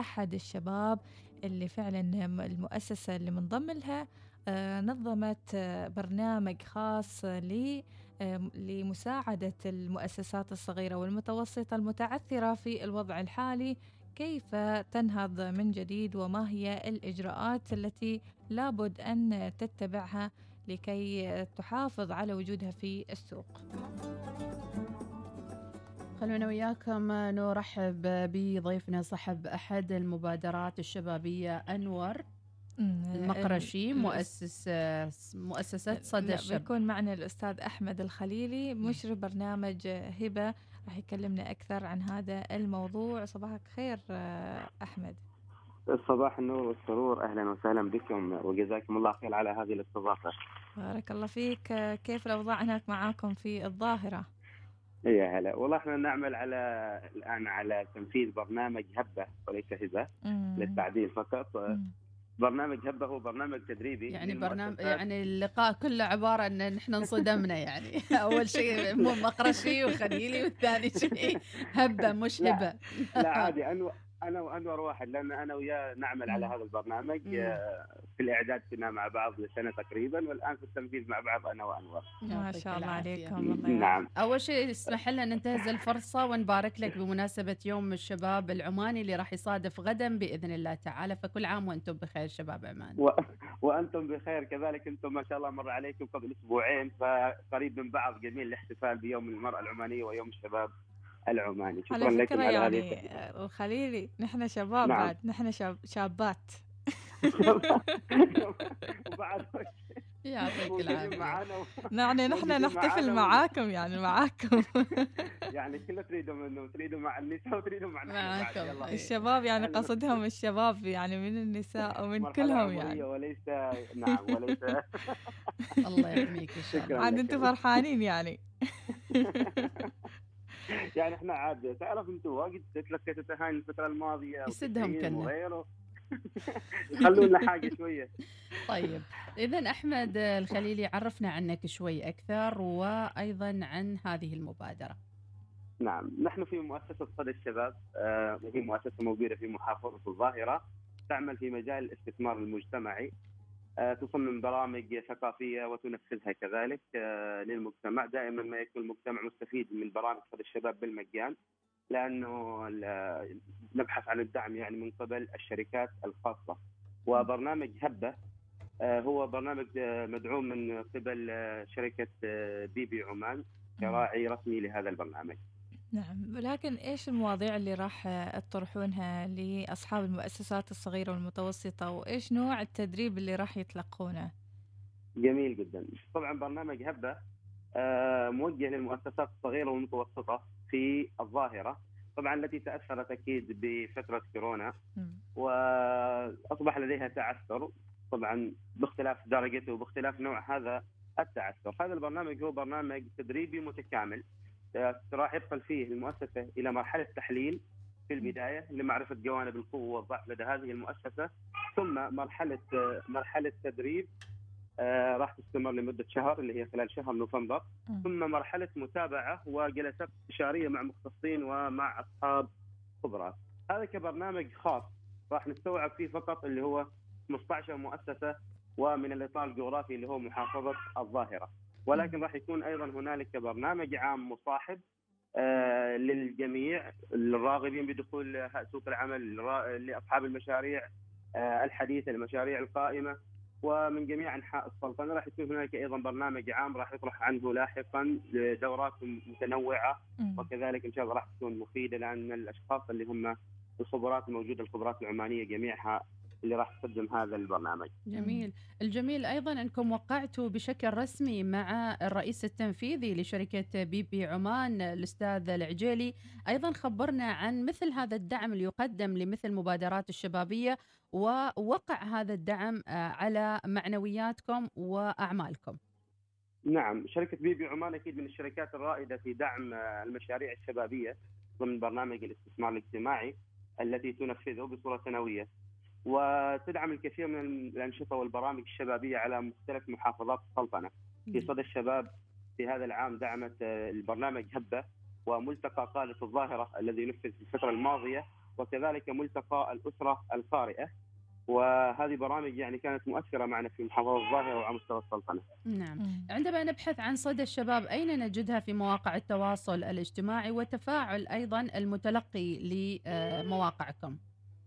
D: أحد الشباب اللي فعلا المؤسسة اللي منضم لها آه، نظمت برنامج خاص ل آه، لمساعدة المؤسسات الصغيرة والمتوسطة المتعثرة في الوضع الحالي. كيف تنهض من جديد وما هي الإجراءات التي لابد أن تتبعها؟ لكي تحافظ على وجودها في السوق.
A: خلونا وياكم نرحب بضيفنا صاحب أحد المبادرات الشبابية أنور المقرشي
D: ال-
A: مؤسس مؤسسة صدى الشب.
D: بيكون معنا الأستاذ أحمد الخليلي مشرف برنامج هبة راح يكلمنا أكثر عن هذا الموضوع. صباحك خير أحمد.
V: صباح النور والسرور أهلا وسهلا بكم وجزاكم الله خير على هذه الاستضافة.
D: بارك الله فيك كيف الأوضاع هناك معاكم في الظاهرة
V: يا هلا والله إحنا نعمل على الآن على تنفيذ برنامج هبة وليس هبة
D: مم.
V: للتعديل فقط. برنامج هبة هو برنامج تدريبي
A: يعني برنامج. يعني اللقاء كله عبارة أن نحن انصدمنا يعني أول شيء مو مقرشي وخليلي والثاني شيء هبة مش
V: لا.
A: هبة
V: لا عادي انور أنا وأنور واحد لأن أنا وياه نعمل على هذا البرنامج
A: مم.
V: آه، في الإعداد كنا مع بعض لسنة تقريبا والآن في التنفيذ مع بعض أنا وأنور.
D: ما شاء الله عليكم. الله
V: نعم.
A: أول شيء اسمح لنا ننتهز الفرصة ونبارك لك بمناسبة يوم الشباب العماني اللي راح يصادف غدا بإذن الله تعالى فكل عام وأنتم بخير شباب عمان.
V: و... وأنتم بخير كذلك أنتم ما شاء الله مر عليكم قبل أسبوعين فقريب من بعض جميل الاحتفال بيوم المرأة العمانية ويوم الشباب. العماني شكرا
D: على
V: لكم
D: فكرة
V: على هذه
D: يعني
V: التحية.
D: آه، الخليلي نحن شباب
V: نعم.
D: بعد نحن شاب شابات
V: وبعد
A: يعطيك العافية.
D: يعني نحن نحتفل معاكم يعني معاكم
V: يعني كله تريدوا منه تريدوا مع النساء وتريدوا معنا بعد. يلا.
D: الشباب يعني قصدهم الشباب يعني من النساء ومن كلهم يعني
V: وليس نعم وليس
A: الله يحميك إن شاء الله
D: عاد أنتم فرحانين يعني
V: يعني إحنا عاد تعرف أنتم واجد تلقيتوا تهاني الفترة الماضية
A: يسدهم كنا.
V: وغيره. خلونا حاجة شوية.
A: طيب. إذا أحمد الخليلي عرفنا عنك شوي أكثر وأيضا عن هذه المبادرة.
V: نعم. نحن في مؤسسة صدى الشباب آه، وهي مؤسسة موجودة في محافظة الظاهرة تعمل في مجال الاستثمار المجتمعي. تصمم برامج ثقافية وتنفذها كذلك آه، للمجتمع. دائما ما يكون المجتمع مستفيد من برامج صدى الشباب بالمجان لأنه ال- نبحث عن الدعم يعني من قبل الشركات الخاصة. وبرنامج هبة آه، هو برنامج آه، مدعوم من قبل آه، شركة آه، بي بي عمان كراعي رسمي لهذا البرنامج.
D: نعم ولكن إيش المواضيع اللي راح تطرحونها لأصحاب المؤسسات الصغيرة والمتوسطة؟ وإيش نوع التدريب اللي راح يتلقونه؟
V: جميل جدا. طبعا برنامج هبة آه، موجه للمؤسسات الصغيرة والمتوسطة في الظاهرة طبعا التي تأثرت أكيد بفترة كورونا وأصبح لديها تعثر طبعا باختلاف درجته وباختلاف نوع هذا التعثر. هذا البرنامج هو برنامج تدريبي متكامل. راح يدخل فيه المؤسسة إلى مرحلة تحليل في البداية لمعرفة جوانب القوة والضعف لدى هذه المؤسسة ثم مرحلة مرحلة تدريب آه، راح تستمر لمدة شهر اللي هي خلال شهر نوفمبر. ثم مرحلة متابعة وجلسات استشارية مع مختصين ومع أصحاب خبرات هذا كبرنامج خاص راح نستوعب فيه فقط اللي هو 15 مؤسسة ومن الإطار الجغرافي اللي هو محافظة الظاهرة. ولكن راح يكون أيضا هنالك برنامج عام مصاحب آه، للجميع الراغبين بدخول سوق العمل لأصحاب المشاريع آه، الحديثة المشاريع القائمة ومن جميع أنحاء السلطنة راح يكون هناك أيضا برنامج عام راح يطرح عنه لاحقا دورات متنوعة وكذلك إن شاء الله راح تكون مفيدة لأن الأشخاص اللي هم الخبرات الموجودة الخبرات العمانية جميعها اللي راح تقدم هذا البرنامج.
A: جميل. الجميل أيضا أنكم وقعتوا بشكل رسمي مع الرئيس التنفيذي لشركة بي بي عمان الأستاذ العجيلي. أيضا خبرنا عن مثل هذا الدعم اللي يقدم لمثل مبادرات الشبابية ووقع هذا الدعم آه، على معنوياتكم وأعمالكم.
V: نعم شركة بيبي عمان أكيد من الشركات الرائدة في دعم آه، المشاريع الشبابية ضمن برنامج الاستثمار الاجتماعي التي تنفذه بصورة سنوية. وتدعم الكثير من الأنشطة والبرامج الشبابية على مختلف محافظات السلطنه. في صدى الشباب في هذا العام دعمت آه، البرنامج هبة وملتقى قاده الظاهرة الذي نفذ في الفترة الماضية وكذلك ملتقى الأسرة القارئه وهذه برامج يعني كانت مؤثرة معنا في محافظه الظاهرة وعلى مستوى السلطنه.
A: نعم. عندما نبحث عن صدى الشباب أين نجدها في مواقع التواصل الاجتماعي وتفاعل أيضا المتلقي لمواقعكم؟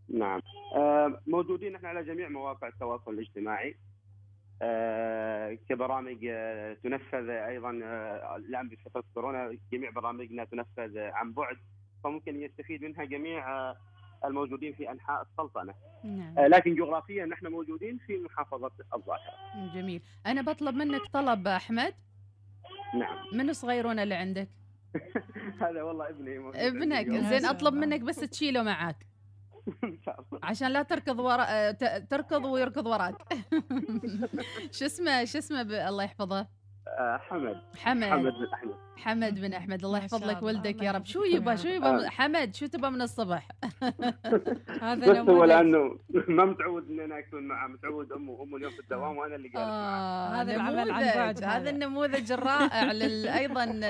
V: نعم. آه، موجودين إحنا على جميع مواقع التواصل الاجتماعي. آه، كبرامج آه، تنفذ أيضا الآن بفتره كورونا جميع برامجنا تنفذ عن بعد فممكن يستفيد منها جميع الموجودين في أنحاء السلطنة.
A: نعم.
V: لكن جغرافيا نحن موجودين في محافظة الظاهرة.
A: جميل. أنا بطلب منك طلب أحمد.
V: نعم.
A: من صغيرون اللي عندك؟
V: هذا والله ابني
A: ابنك. زين أطلب منك بس تشيله معك
V: إن شاء الله.
A: عشان لا تركض ورا آه، ت- تركض ويركض وراك. شو اسمه شو اسمه ب... الله يحفظه.
V: آه، حمد.
A: حمد.
V: حمد بن أحمد.
A: حمد بن أحمد. الله يحفظ لك ولدك يا رب. شو
D: يا
A: شو. يبا من- حمد شو تبى من الصبح؟
D: هذا
V: بس هو لأنه ما متعود إن أنا أكون معه متعود أمه وأمه اليوم في الدوام وأنا اللي معه
A: آه
D: هذا العمل عن. بعد
A: هذا. النموذج الرائع. أيضا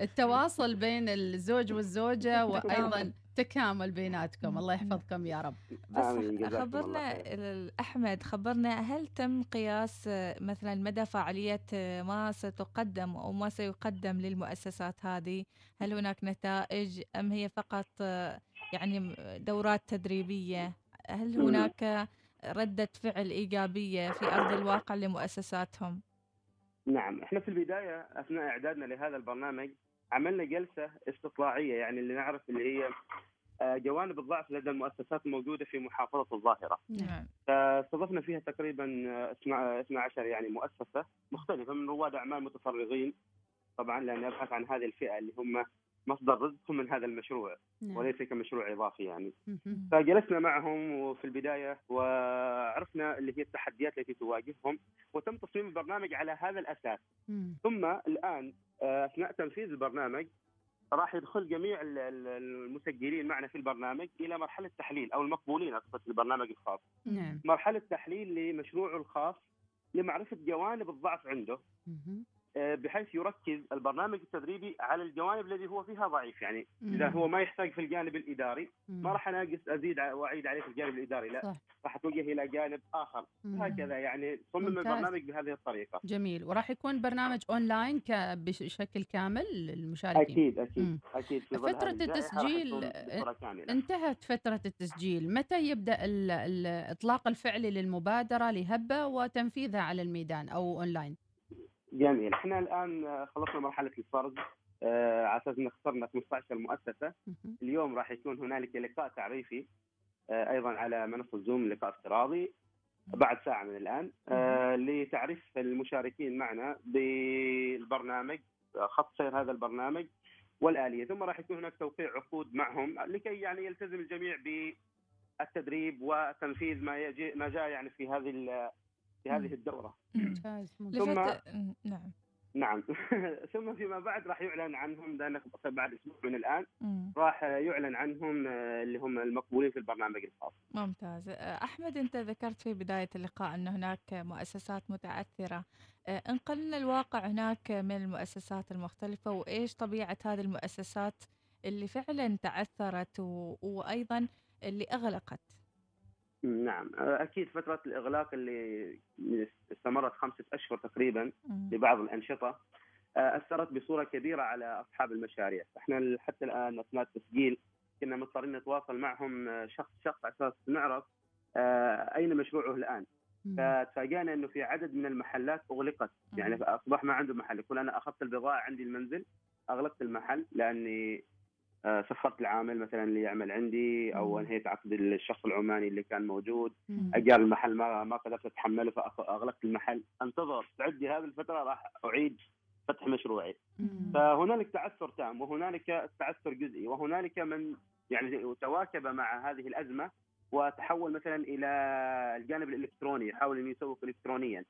A: التواصل بين الزوج والزوجة وأيضا تكامل بيناتكم. الله يحفظكم يا رب.
D: بس خبرنا أحمد خبرنا هل تم قياس آه، مثلا مدى فعالية آه، ما ستقدم أو ما سيقدم للمؤسسات هذه؟ هل هناك نتائج أم هي فقط آه، يعني دورات تدريبية؟ هل. هناك ردة فعل إيجابية في أرض الواقع لمؤسساتهم؟
V: نعم إحنا في البداية أثناء إعدادنا لهذا البرنامج عملنا جلسة استطلاعية يعني اللي نعرف اللي هي آه، جوانب الضعف لدى المؤسسات الموجودة في محافظة الظاهرة.
D: نعم.
V: فاستضفنا فيها تقريبا آه، 12 يعني مؤسسة مختلفة من رواد أعمال متفرغين. طبعا لأن ابحث عن هذه الفئة اللي هم مصدر رزقهم من هذا المشروع
A: نعم.
V: وليس كمشروع إضافي يعني. فجلسنا معهم في البداية وعرفنا اللي هي التحديات التي تواجههم وتم تصميم البرنامج على هذا الأساس
A: مم.
V: ثم الآن آه، أثناء تنفيذ البرنامج راح يدخل جميع ال- ال- المسجلين معنا في البرنامج إلى مرحلة تحليل أو المقبولين اقصد البرنامج الخاص
A: نعم
V: مرحلة تحليل لمشروعه الخاص لمعرفة جوانب الضعف عنده
A: مهم.
V: آه، بحيث يركز البرنامج التدريبي على الجوانب الذي هو فيها ضعيف يعني
A: إذا.
V: هو ما يحتاج في الجانب الإداري
A: مم.
V: ما راح أناقص أزيد وأعيد عليه في الجانب الإداري لا. راح أتوجه إلى جانب
A: آخر.
V: هكذا يعني صمم. البرنامج بهذه الطريقة
A: جميل وراح يكون برنامج أونلاين ك... بشكل كامل للمشاركين
V: أكيد أكيد
A: مم.
V: أكيد في راح
A: التسجيل، آه،. انتهت فترة التسجيل متى يبدأ ال- الإطلاق الفعلي للمبادرة لهبة وتنفيذها على الميدان أو أونلاين
V: جميل. إحنا الآن خلصنا مرحلة الفرز. آه، على أساس إن اخترنا 15
A: مؤسسة.
V: اليوم راح يكون هنالك لقاء تعريفي آه، أيضا على منصة زوم لقاء افتراضي. بعد ساعة من الآن. آه، لتعريف المشاركين معنا بالبرنامج خط سير هذا البرنامج والآلية. ثم راح يكون هناك توقيع عقود معهم لكي يعني يلتزم الجميع بالتدريب وتنفيذ ما يجي ما جاء يعني في هذه في هذه الدورة.
A: ممتاز
V: ثم.
D: نعم.
V: نعم. ثم فيما بعد راح يعلن عنهم لأن بعد أسبوع من الآن
D: مم.
V: راح يعلن عنهم آه، اللي هم المقبولين في البرنامج الخاص.
D: ممتاز. أه، أحمد أنت ذكرت في بداية اللقاء أن هناك مؤسسات متعثرة. أه، انقل لنا الواقع هناك من المؤسسات المختلفة وإيش طبيعة هذه المؤسسات اللي فعلا تعثرت و... وأيضا اللي أغلقت؟
V: نعم. آه، أكيد فترة الإغلاق اللي استمرت خمسة أشهر تقريبا. لبعض الأنشطة آه، أثرت بصورة كبيرة على أصحاب المشاريع، إحنا حتى الآن أثناء التسجيل كنا مضطرين نتواصل معهم آه، شخص شخص على أساس نعرف أين مشروعه الآن. فتفاجأنا إنه في عدد من المحلات أغلقت، يعني أصبح ما عنده محل، يقول أنا أخذت البضاعة عندي المنزل أغلقت المحل لأني آه، سفرت العامل مثلا اللي يعمل عندي أو انهيت عقد الشخص العماني اللي كان موجود. أجار المحل ما ما قدرت أتحمله فأغلقت المحل. انتظر تعدي هذه الفترة راح أعيد فتح مشروعي. فهنالك تعثر تام وهنالك تعثر جزئي وهنالك من يعني تواكب مع هذه الأزمة وتحول مثلا إلى الجانب الإلكتروني يحاول إنه يسوق الكترونيا.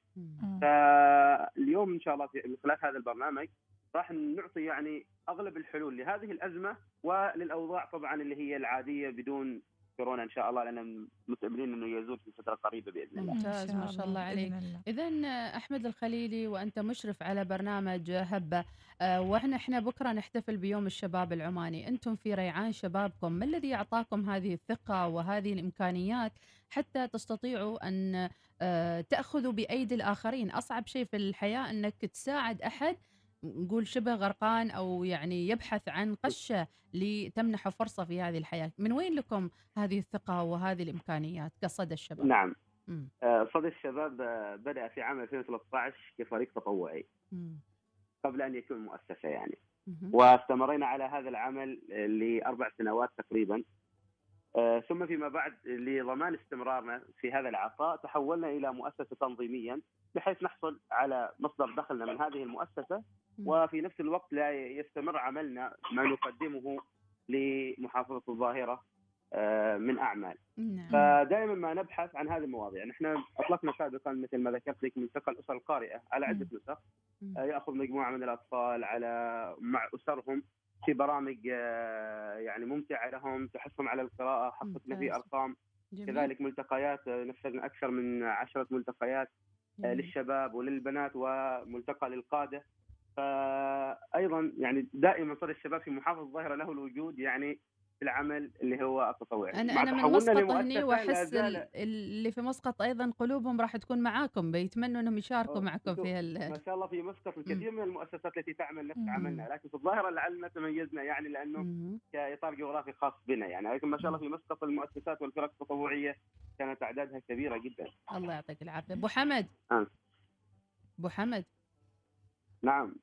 V: فاليوم إن شاء الله في خلال هذا البرنامج راح نعطي يعني أغلب الحلول لهذه الأزمة وللأوضاع طبعا اللي هي العادية بدون كورونا إن شاء الله لأن متاملين إنه يزول في فترة قريبة بإذن الله.
A: ممتاز ما شاء الله عليك. اذا أحمد الخليلي وأنت مشرف على برنامج هبة آه، وإحنا إحنا بكرة نحتفل بيوم الشباب العماني. أنتم في ريعان شبابكم ما الذي أعطاكم هذه الثقة وهذه الإمكانيات حتى تستطيعوا أن آه، تأخذوا بأيدي الآخرين؟ أصعب شيء في الحياة إنك تساعد أحد نقول شبه غرقان أو يعني يبحث عن قشة لتمنحه فرصة في هذه الحياة، من وين لكم هذه الثقة وهذه الإمكانيات كصدى الشباب؟
V: نعم. آه، صدى الشباب آه، بدأ في عام 2013 كفريق تطوعي. قبل أن يكون مؤسسة يعني. واستمرينا على هذا العمل آه، لأربع سنوات تقريبا ثم فيما بعد لضمان استمرارنا في هذا العطاء تحولنا إلى مؤسسة تنظيميا بحيث نحصل على مصدر دخلنا من هذه المؤسسة وفي نفس الوقت لا يستمر عملنا ما نقدمه لمحافظة الظاهرة آه، من أعمال.
A: نعم.
V: فدائما ما نبحث عن هذه المواضيع. نحن أطلقنا سابقا مثل ما ذكرت لك ملتقى الاسر القارئة على عدة نسخ آه، يأخذ مجموعة من الأطفال على مع أسرهم في برامج آه، يعني ممتعة لهم تحثهم على القراءة حققنا في. أرقام.
A: جميل.
V: كذلك ملتقيات نفذنا أكثر من عشرة ملتقيات
A: جميل.
V: للشباب وللبنات وملتقى للقادة. فايضا يعني دائما صدى الشباب في محافظة الظاهره له الوجود يعني في العمل اللي هو التطوعي أنا
A: أنا من مسقط هني وأحس اللي في مسقط أيضا قلوبهم راح تكون معاكم بيتمنوا إنهم يشاركوا معكم في
V: ما
A: هال
V: شاء الله في مسقط الكثير من المؤسسات التي تعمل نفس عملنا. لكن في الظاهرة لعلنا تميزنا يعني لأنه كإطار جغرافي خاص بنا يعني. لكن ما شاء الله في مسقط المؤسسات والفرق التطوعية كانت أعدادها كبيرة جدا.
A: الله يعطيك العافية. أبو حمد. أبو حمد.
V: نعم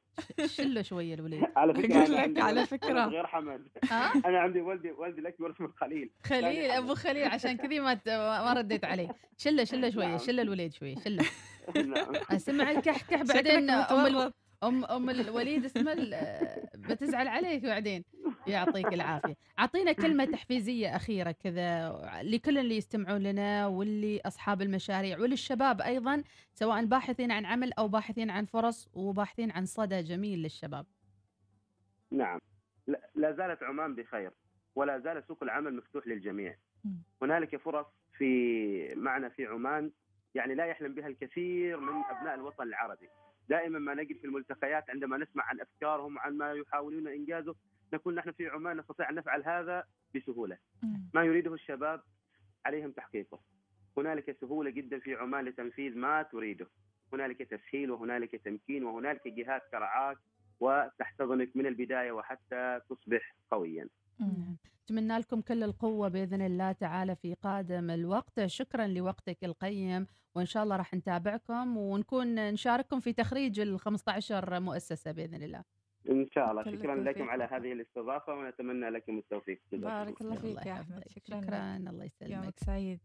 A: شلة شوية الوليد
V: على فكرة
A: أقول لك على.
V: ولد غير حمد
A: ها؟
V: أنا عندي ولدي ولدي الاكبر اسمه خليل
A: خليل أبو خليل عشان كذي ما ما رديت عليه شلة شلة شوية
V: نعم.
A: شلة الوليد شوية شلة
V: نعم.
A: أسمع الكحكح بعدين
D: أم.
A: ام أم الوليد اسمه بتزعل عليك بعدين. يعطيك العافية. أعطينا كلمة تحفيزية أخيرة كذا لكل اللي يستمعون لنا واللي أصحاب المشاريع وللشباب أيضا سواء باحثين عن عمل أو باحثين عن فرص وباحثين عن صدى جميل للشباب.
V: نعم. لا- لا زالت عمان بخير ولا زال سوق العمل مفتوح للجميع. هنالك فرص في معنا في عمان يعني لا يحلم بها الكثير من أبناء الوطن العربي. دائما ما نجد في الملتقيات عندما نسمع عن أفكارهم وعن ما يحاولون إنجازه نقول نحن في عمان نستطيع أن نفعل هذا بسهولة. ما يريده الشباب عليهم تحقيقه. هنالك سهولة جدا في عمان لتنفيذ ما تريده. هنالك تسهيل وهنالك تمكين وهنالك جهات ترعاك وتحتضنك من البداية وحتى تصبح قويا.
A: اتمنى لكم كل القوة بإذن الله تعالى في قادم الوقت. شكرا لوقتك القيم وإن شاء الله راح نتابعكم ونكون نشارككم في تخريج ال 15 مؤسسة بإذن الله.
V: إن شاء الله. شكرا لكم على هذه الاستضافة ونتمنى لكم التوفيق.
D: بارك الله. فيك يا
A: أحمد.
D: شكرا
A: شكرا. الله يسلمك.
D: يومك سعيد.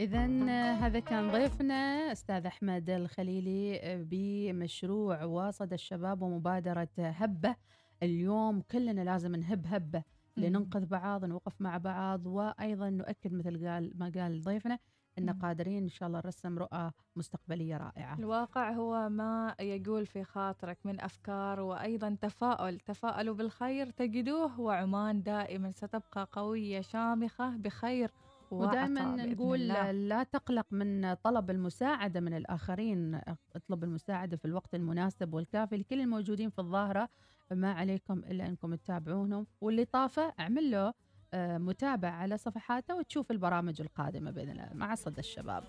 A: إذا هذا كان ضيفنا أستاذ أحمد الخليلي بمشروع واصد الشباب ومبادرة هبة. اليوم كلنا لازم نهب هبة. لننقذ بعض نوقف مع بعض وأيضا نؤكد مثل قال ما قال ضيفنا أن قادرين إن شاء الله نرسم رؤى مستقبلية رائعة.
D: الواقع هو ما يقول في خاطرك من أفكار وأيضا تفاؤل تفاءلوا بالخير تجدوه وعمان دائما ستبقى قوية شامخة بخير
A: ودائما نقول
D: الله.
A: لا تقلق من طلب المساعدة من الآخرين اطلب المساعدة في الوقت المناسب والكافي لكل الموجودين في الظاهرة. ما عليكم إلا أنكم تتابعونهم. واللي طافه اعمل له آه، متابعة على صفحاته وتشوف البرامج القادمة بإذن الله. مع صدى الشباب.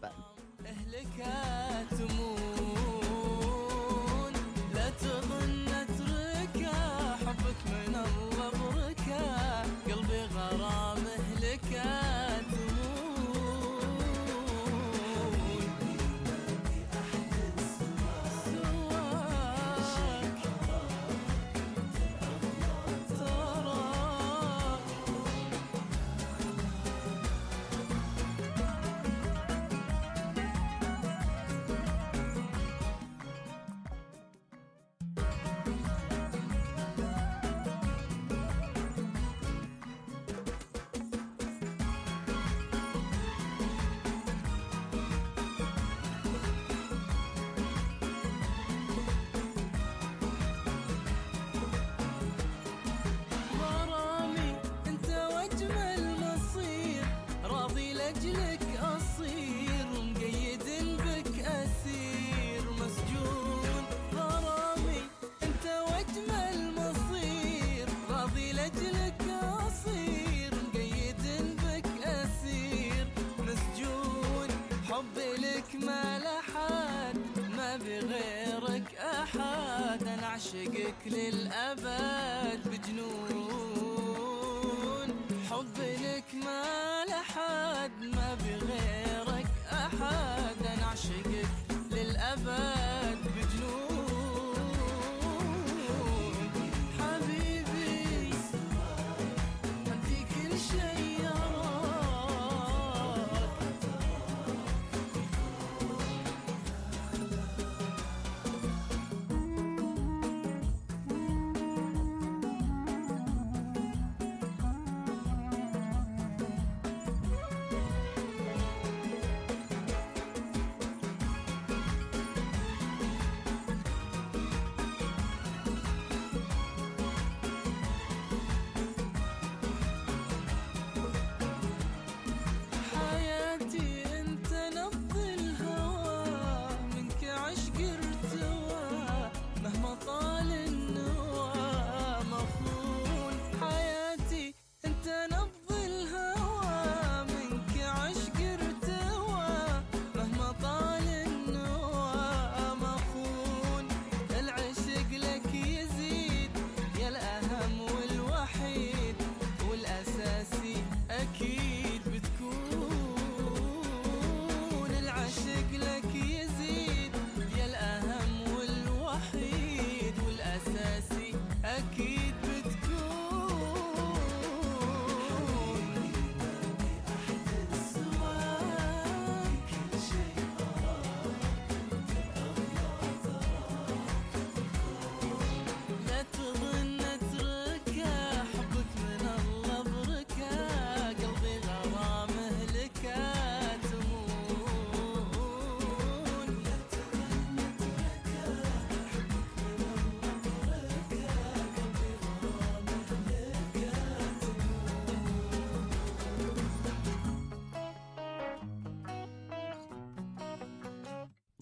W: لا تظن
C: you look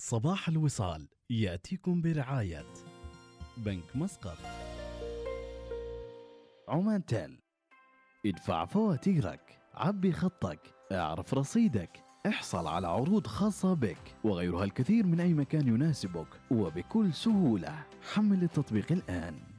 B: صباح الوصال يأتيكم برعاية بنك مسقط. عمان تيل ادفع فواتيرك عبي خطك اعرف رصيدك احصل على عروض خاصة بك وغيرها الكثير من أي مكان يناسبك وبكل سهولة. حمل التطبيق الآن.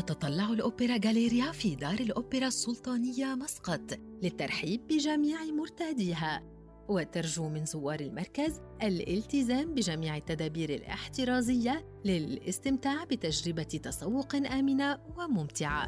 S: تتطلع الأوبرا غاليريا في دار الأوبرا السلطانية مسقط للترحيب بجميع مرتاديها. وترجو من زوار المركز الالتزام بجميع التدابير الاحترازية للاستمتاع بتجربة تسوق آمنة وممتعة.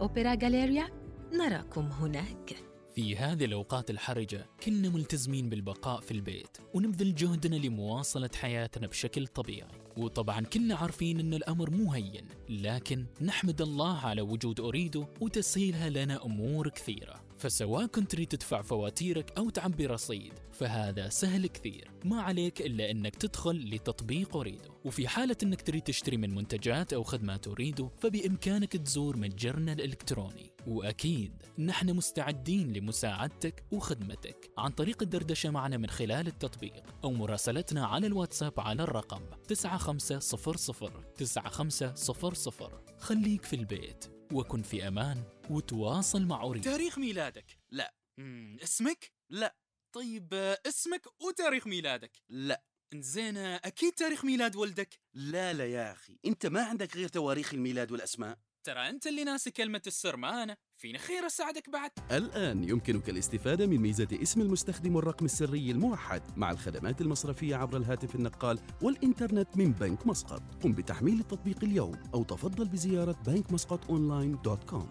S: أوبرا غاليريا نراكم هناك.
H: في هذه الأوقات الحرجة كنا ملتزمين بالبقاء في البيت ونبذل جهدنا لمواصلة حياتنا بشكل طبيعي. وطبعا كنا عارفين أن الأمر مو هين لكن نحمد الله على وجود أريدو وتسهيلها لنا أمور كثيرة. فسواء كنت تريد تدفع فواتيرك أو تعبي رصيد فهذا سهل كثير. ما عليك إلا أنك تدخل لتطبيق أريدو. وفي حالة أنك تريد تشتري من منتجات أو خدمات أريدو فبإمكانك تزور متجرنا الإلكتروني. وأكيد نحن مستعدين لمساعدتك وخدمتك. عن طريق الدردشة معنا من خلال التطبيق أو مراسلتنا على الواتساب على الرقم 9500 9500 خليك في البيت. وكن في أمان وتواصل مع أريد
X: تاريخ ميلادك. لا. مم. اسمك؟ لا. طيب آه، اسمك وتاريخ ميلادك. لا. زين آه، أكيد تاريخ ميلاد ولدك.
Y: لا لا يا أخي. أنت ما عندك غير تواريخ الميلاد والأسماء.
X: ترى أنت اللي ناسي كلمة السر ما أنا فيني خير أساعدك بعد.
G: الآن يمكنك الاستفادة من ميزة اسم المستخدم والرقم السري الموحد مع الخدمات المصرفية عبر الهاتف النقال والإنترنت من بنك مسقط. قم بتحميل التطبيق اليوم أو تفضل بزيارة بنك مسقط online dot com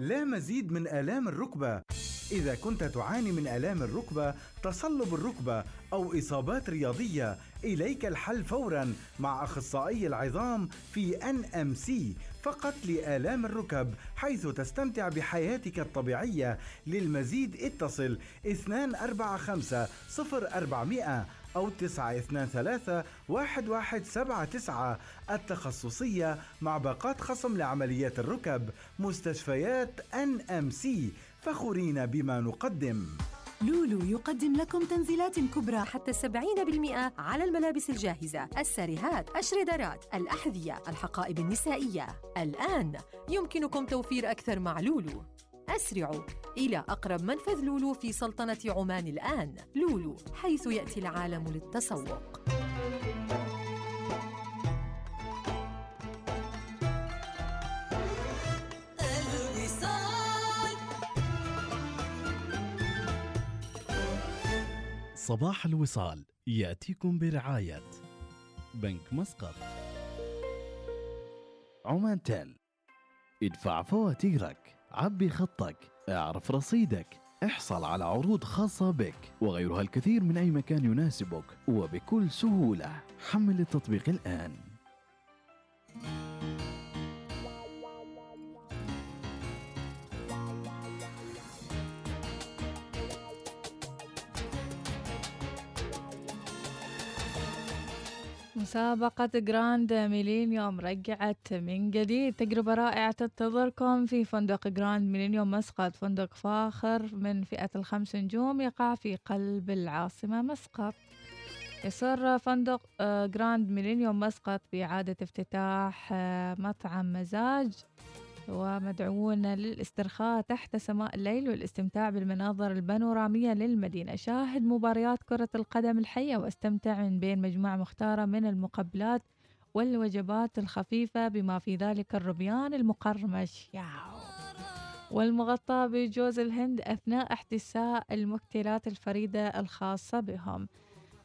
J: لا مزيد من آلام الركبة. إذا كنت تعاني من آلام الركبة تصلب الركبة أو إصابات رياضية إليك الحل فورا مع أخصائي العظام في NMC فقط لآلام الركب حيث تستمتع بحياتك الطبيعية للمزيد اتصل 245 0400 أو 923 1179 التخصصية مع باقات خصم لعمليات الركب مستشفيات NMC فخورين بما نقدم.
R: لولو يقدم لكم تنزيلات كبرى حتى 70% على الملابس الجاهزة الساريهات الشريدرات الأحذية الحقائب النسائية. الآن يمكنكم توفير أكثر مع لولو. أسرعوا إلى أقرب منفذ لولو في سلطنة عمان الآن. لولو حيث يأتي العالم للتسوق.
B: صباح الوصال يأتيكم برعاية بنك مسقط. عمان تيل ادفع فواتيرك عبي خطك اعرف رصيدك احصل على عروض خاصة بك وغيرها الكثير من أي مكان يناسبك وبكل سهولة. حمل التطبيق الآن.
D: مسابقة Grand Millennium رجعت من جديد. تجربة رائعة تنتظركم في فندق Grand Millennium مسقط فندق فاخر من فئة الخمس نجوم يقع في قلب العاصمة مسقط. يسر فندق آه، Grand Millennium مسقط بإعادة افتتاح آه، مطعم مزاج. ومدعوون للاسترخاء تحت سماء الليل والاستمتاع بالمناظر البانورامية للمدينة. شاهد مباريات كرة القدم الحية واستمتع من بين مجموعة مختارة من المقبلات والوجبات الخفيفة بما في ذلك الربيان المقرمش. ياو. والمغطى بجوز الهند أثناء احتساء المكتلات الفريدة الخاصة بهم.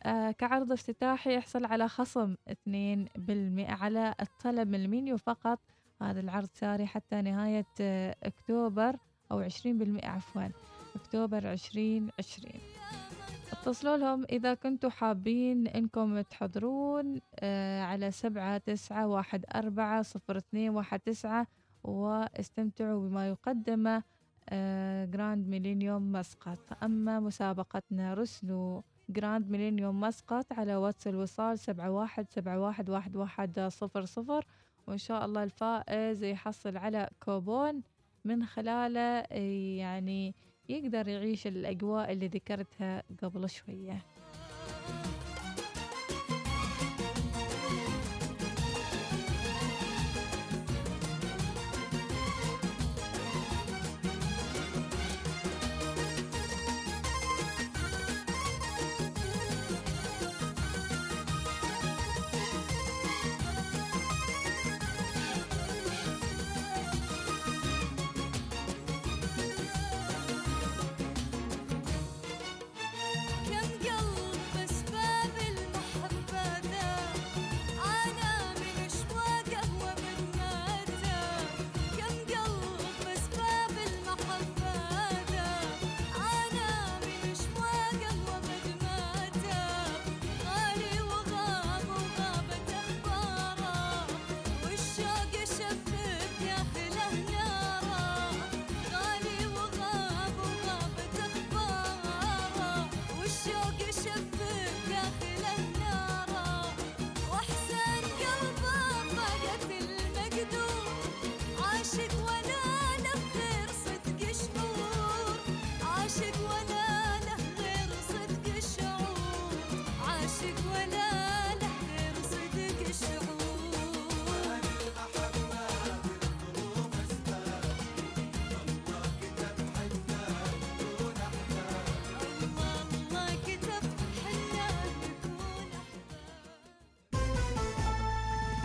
D: آه كعرض افتتاحي يحصل على خصم 2% على الطلب من المنيو فقط هذا العرض ساري حتى نهاية آه، أكتوبر أو 20% عفوا أكتوبر 2020 اتصلوا لهم إذا كنتوا حابين إنكم تحضرون آه، على سبعة تسعة واحد أربعة صفر اثنين واحد تسعة واستمتعوا بما يقدم آه، Grand Millennium مسقط أما مسابقتنا رسلوا Grand Millennium مسقط على واتس الوصال سبعة واحد سبعة واحد واحد واحد صفر صفر وإن شاء الله الفائز يحصل على كوبون من خلاله آه، يعني يقدر يعيش الأجواء اللي ذكرتها قبل شوية.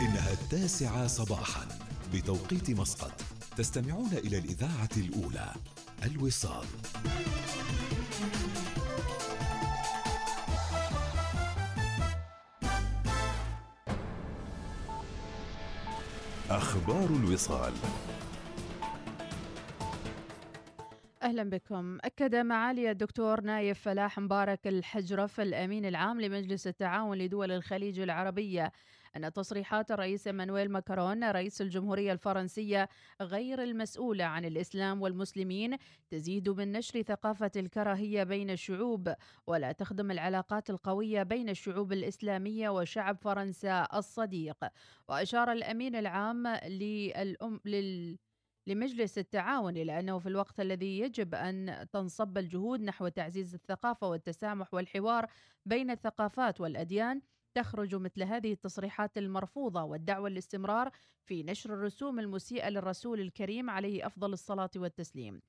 U: إنها التاسعة صباحا بتوقيت مسقط. تستمعون إلى الإذاعة الأولى الوصال. أخبار الوصال.
A: أهلا بكم. أكد معالي الدكتور نايف فلاح مبارك الحجرف الأمين العام لمجلس التعاون لدول الخليج العربية أن تصريحات الرئيس مانويل ماكرون رئيس الجمهورية الفرنسية غير المسؤولة عن الإسلام والمسلمين تزيد من نشر ثقافة الكراهية بين الشعوب ولا تخدم العلاقات القوية بين الشعوب الإسلامية وشعب فرنسا الصديق. وأشار الأمين العام للأم لل لمجلس التعاون إلى أنه في الوقت الذي يجب أن تنصب الجهود نحو تعزيز الثقافة والتسامح والحوار بين الثقافات والأديان تخرج مثل هذه التصريحات المرفوضة والدعوة للاستمرار في نشر الرسوم المسيئة للرسول الكريم عليه أفضل الصلاة والتسليم.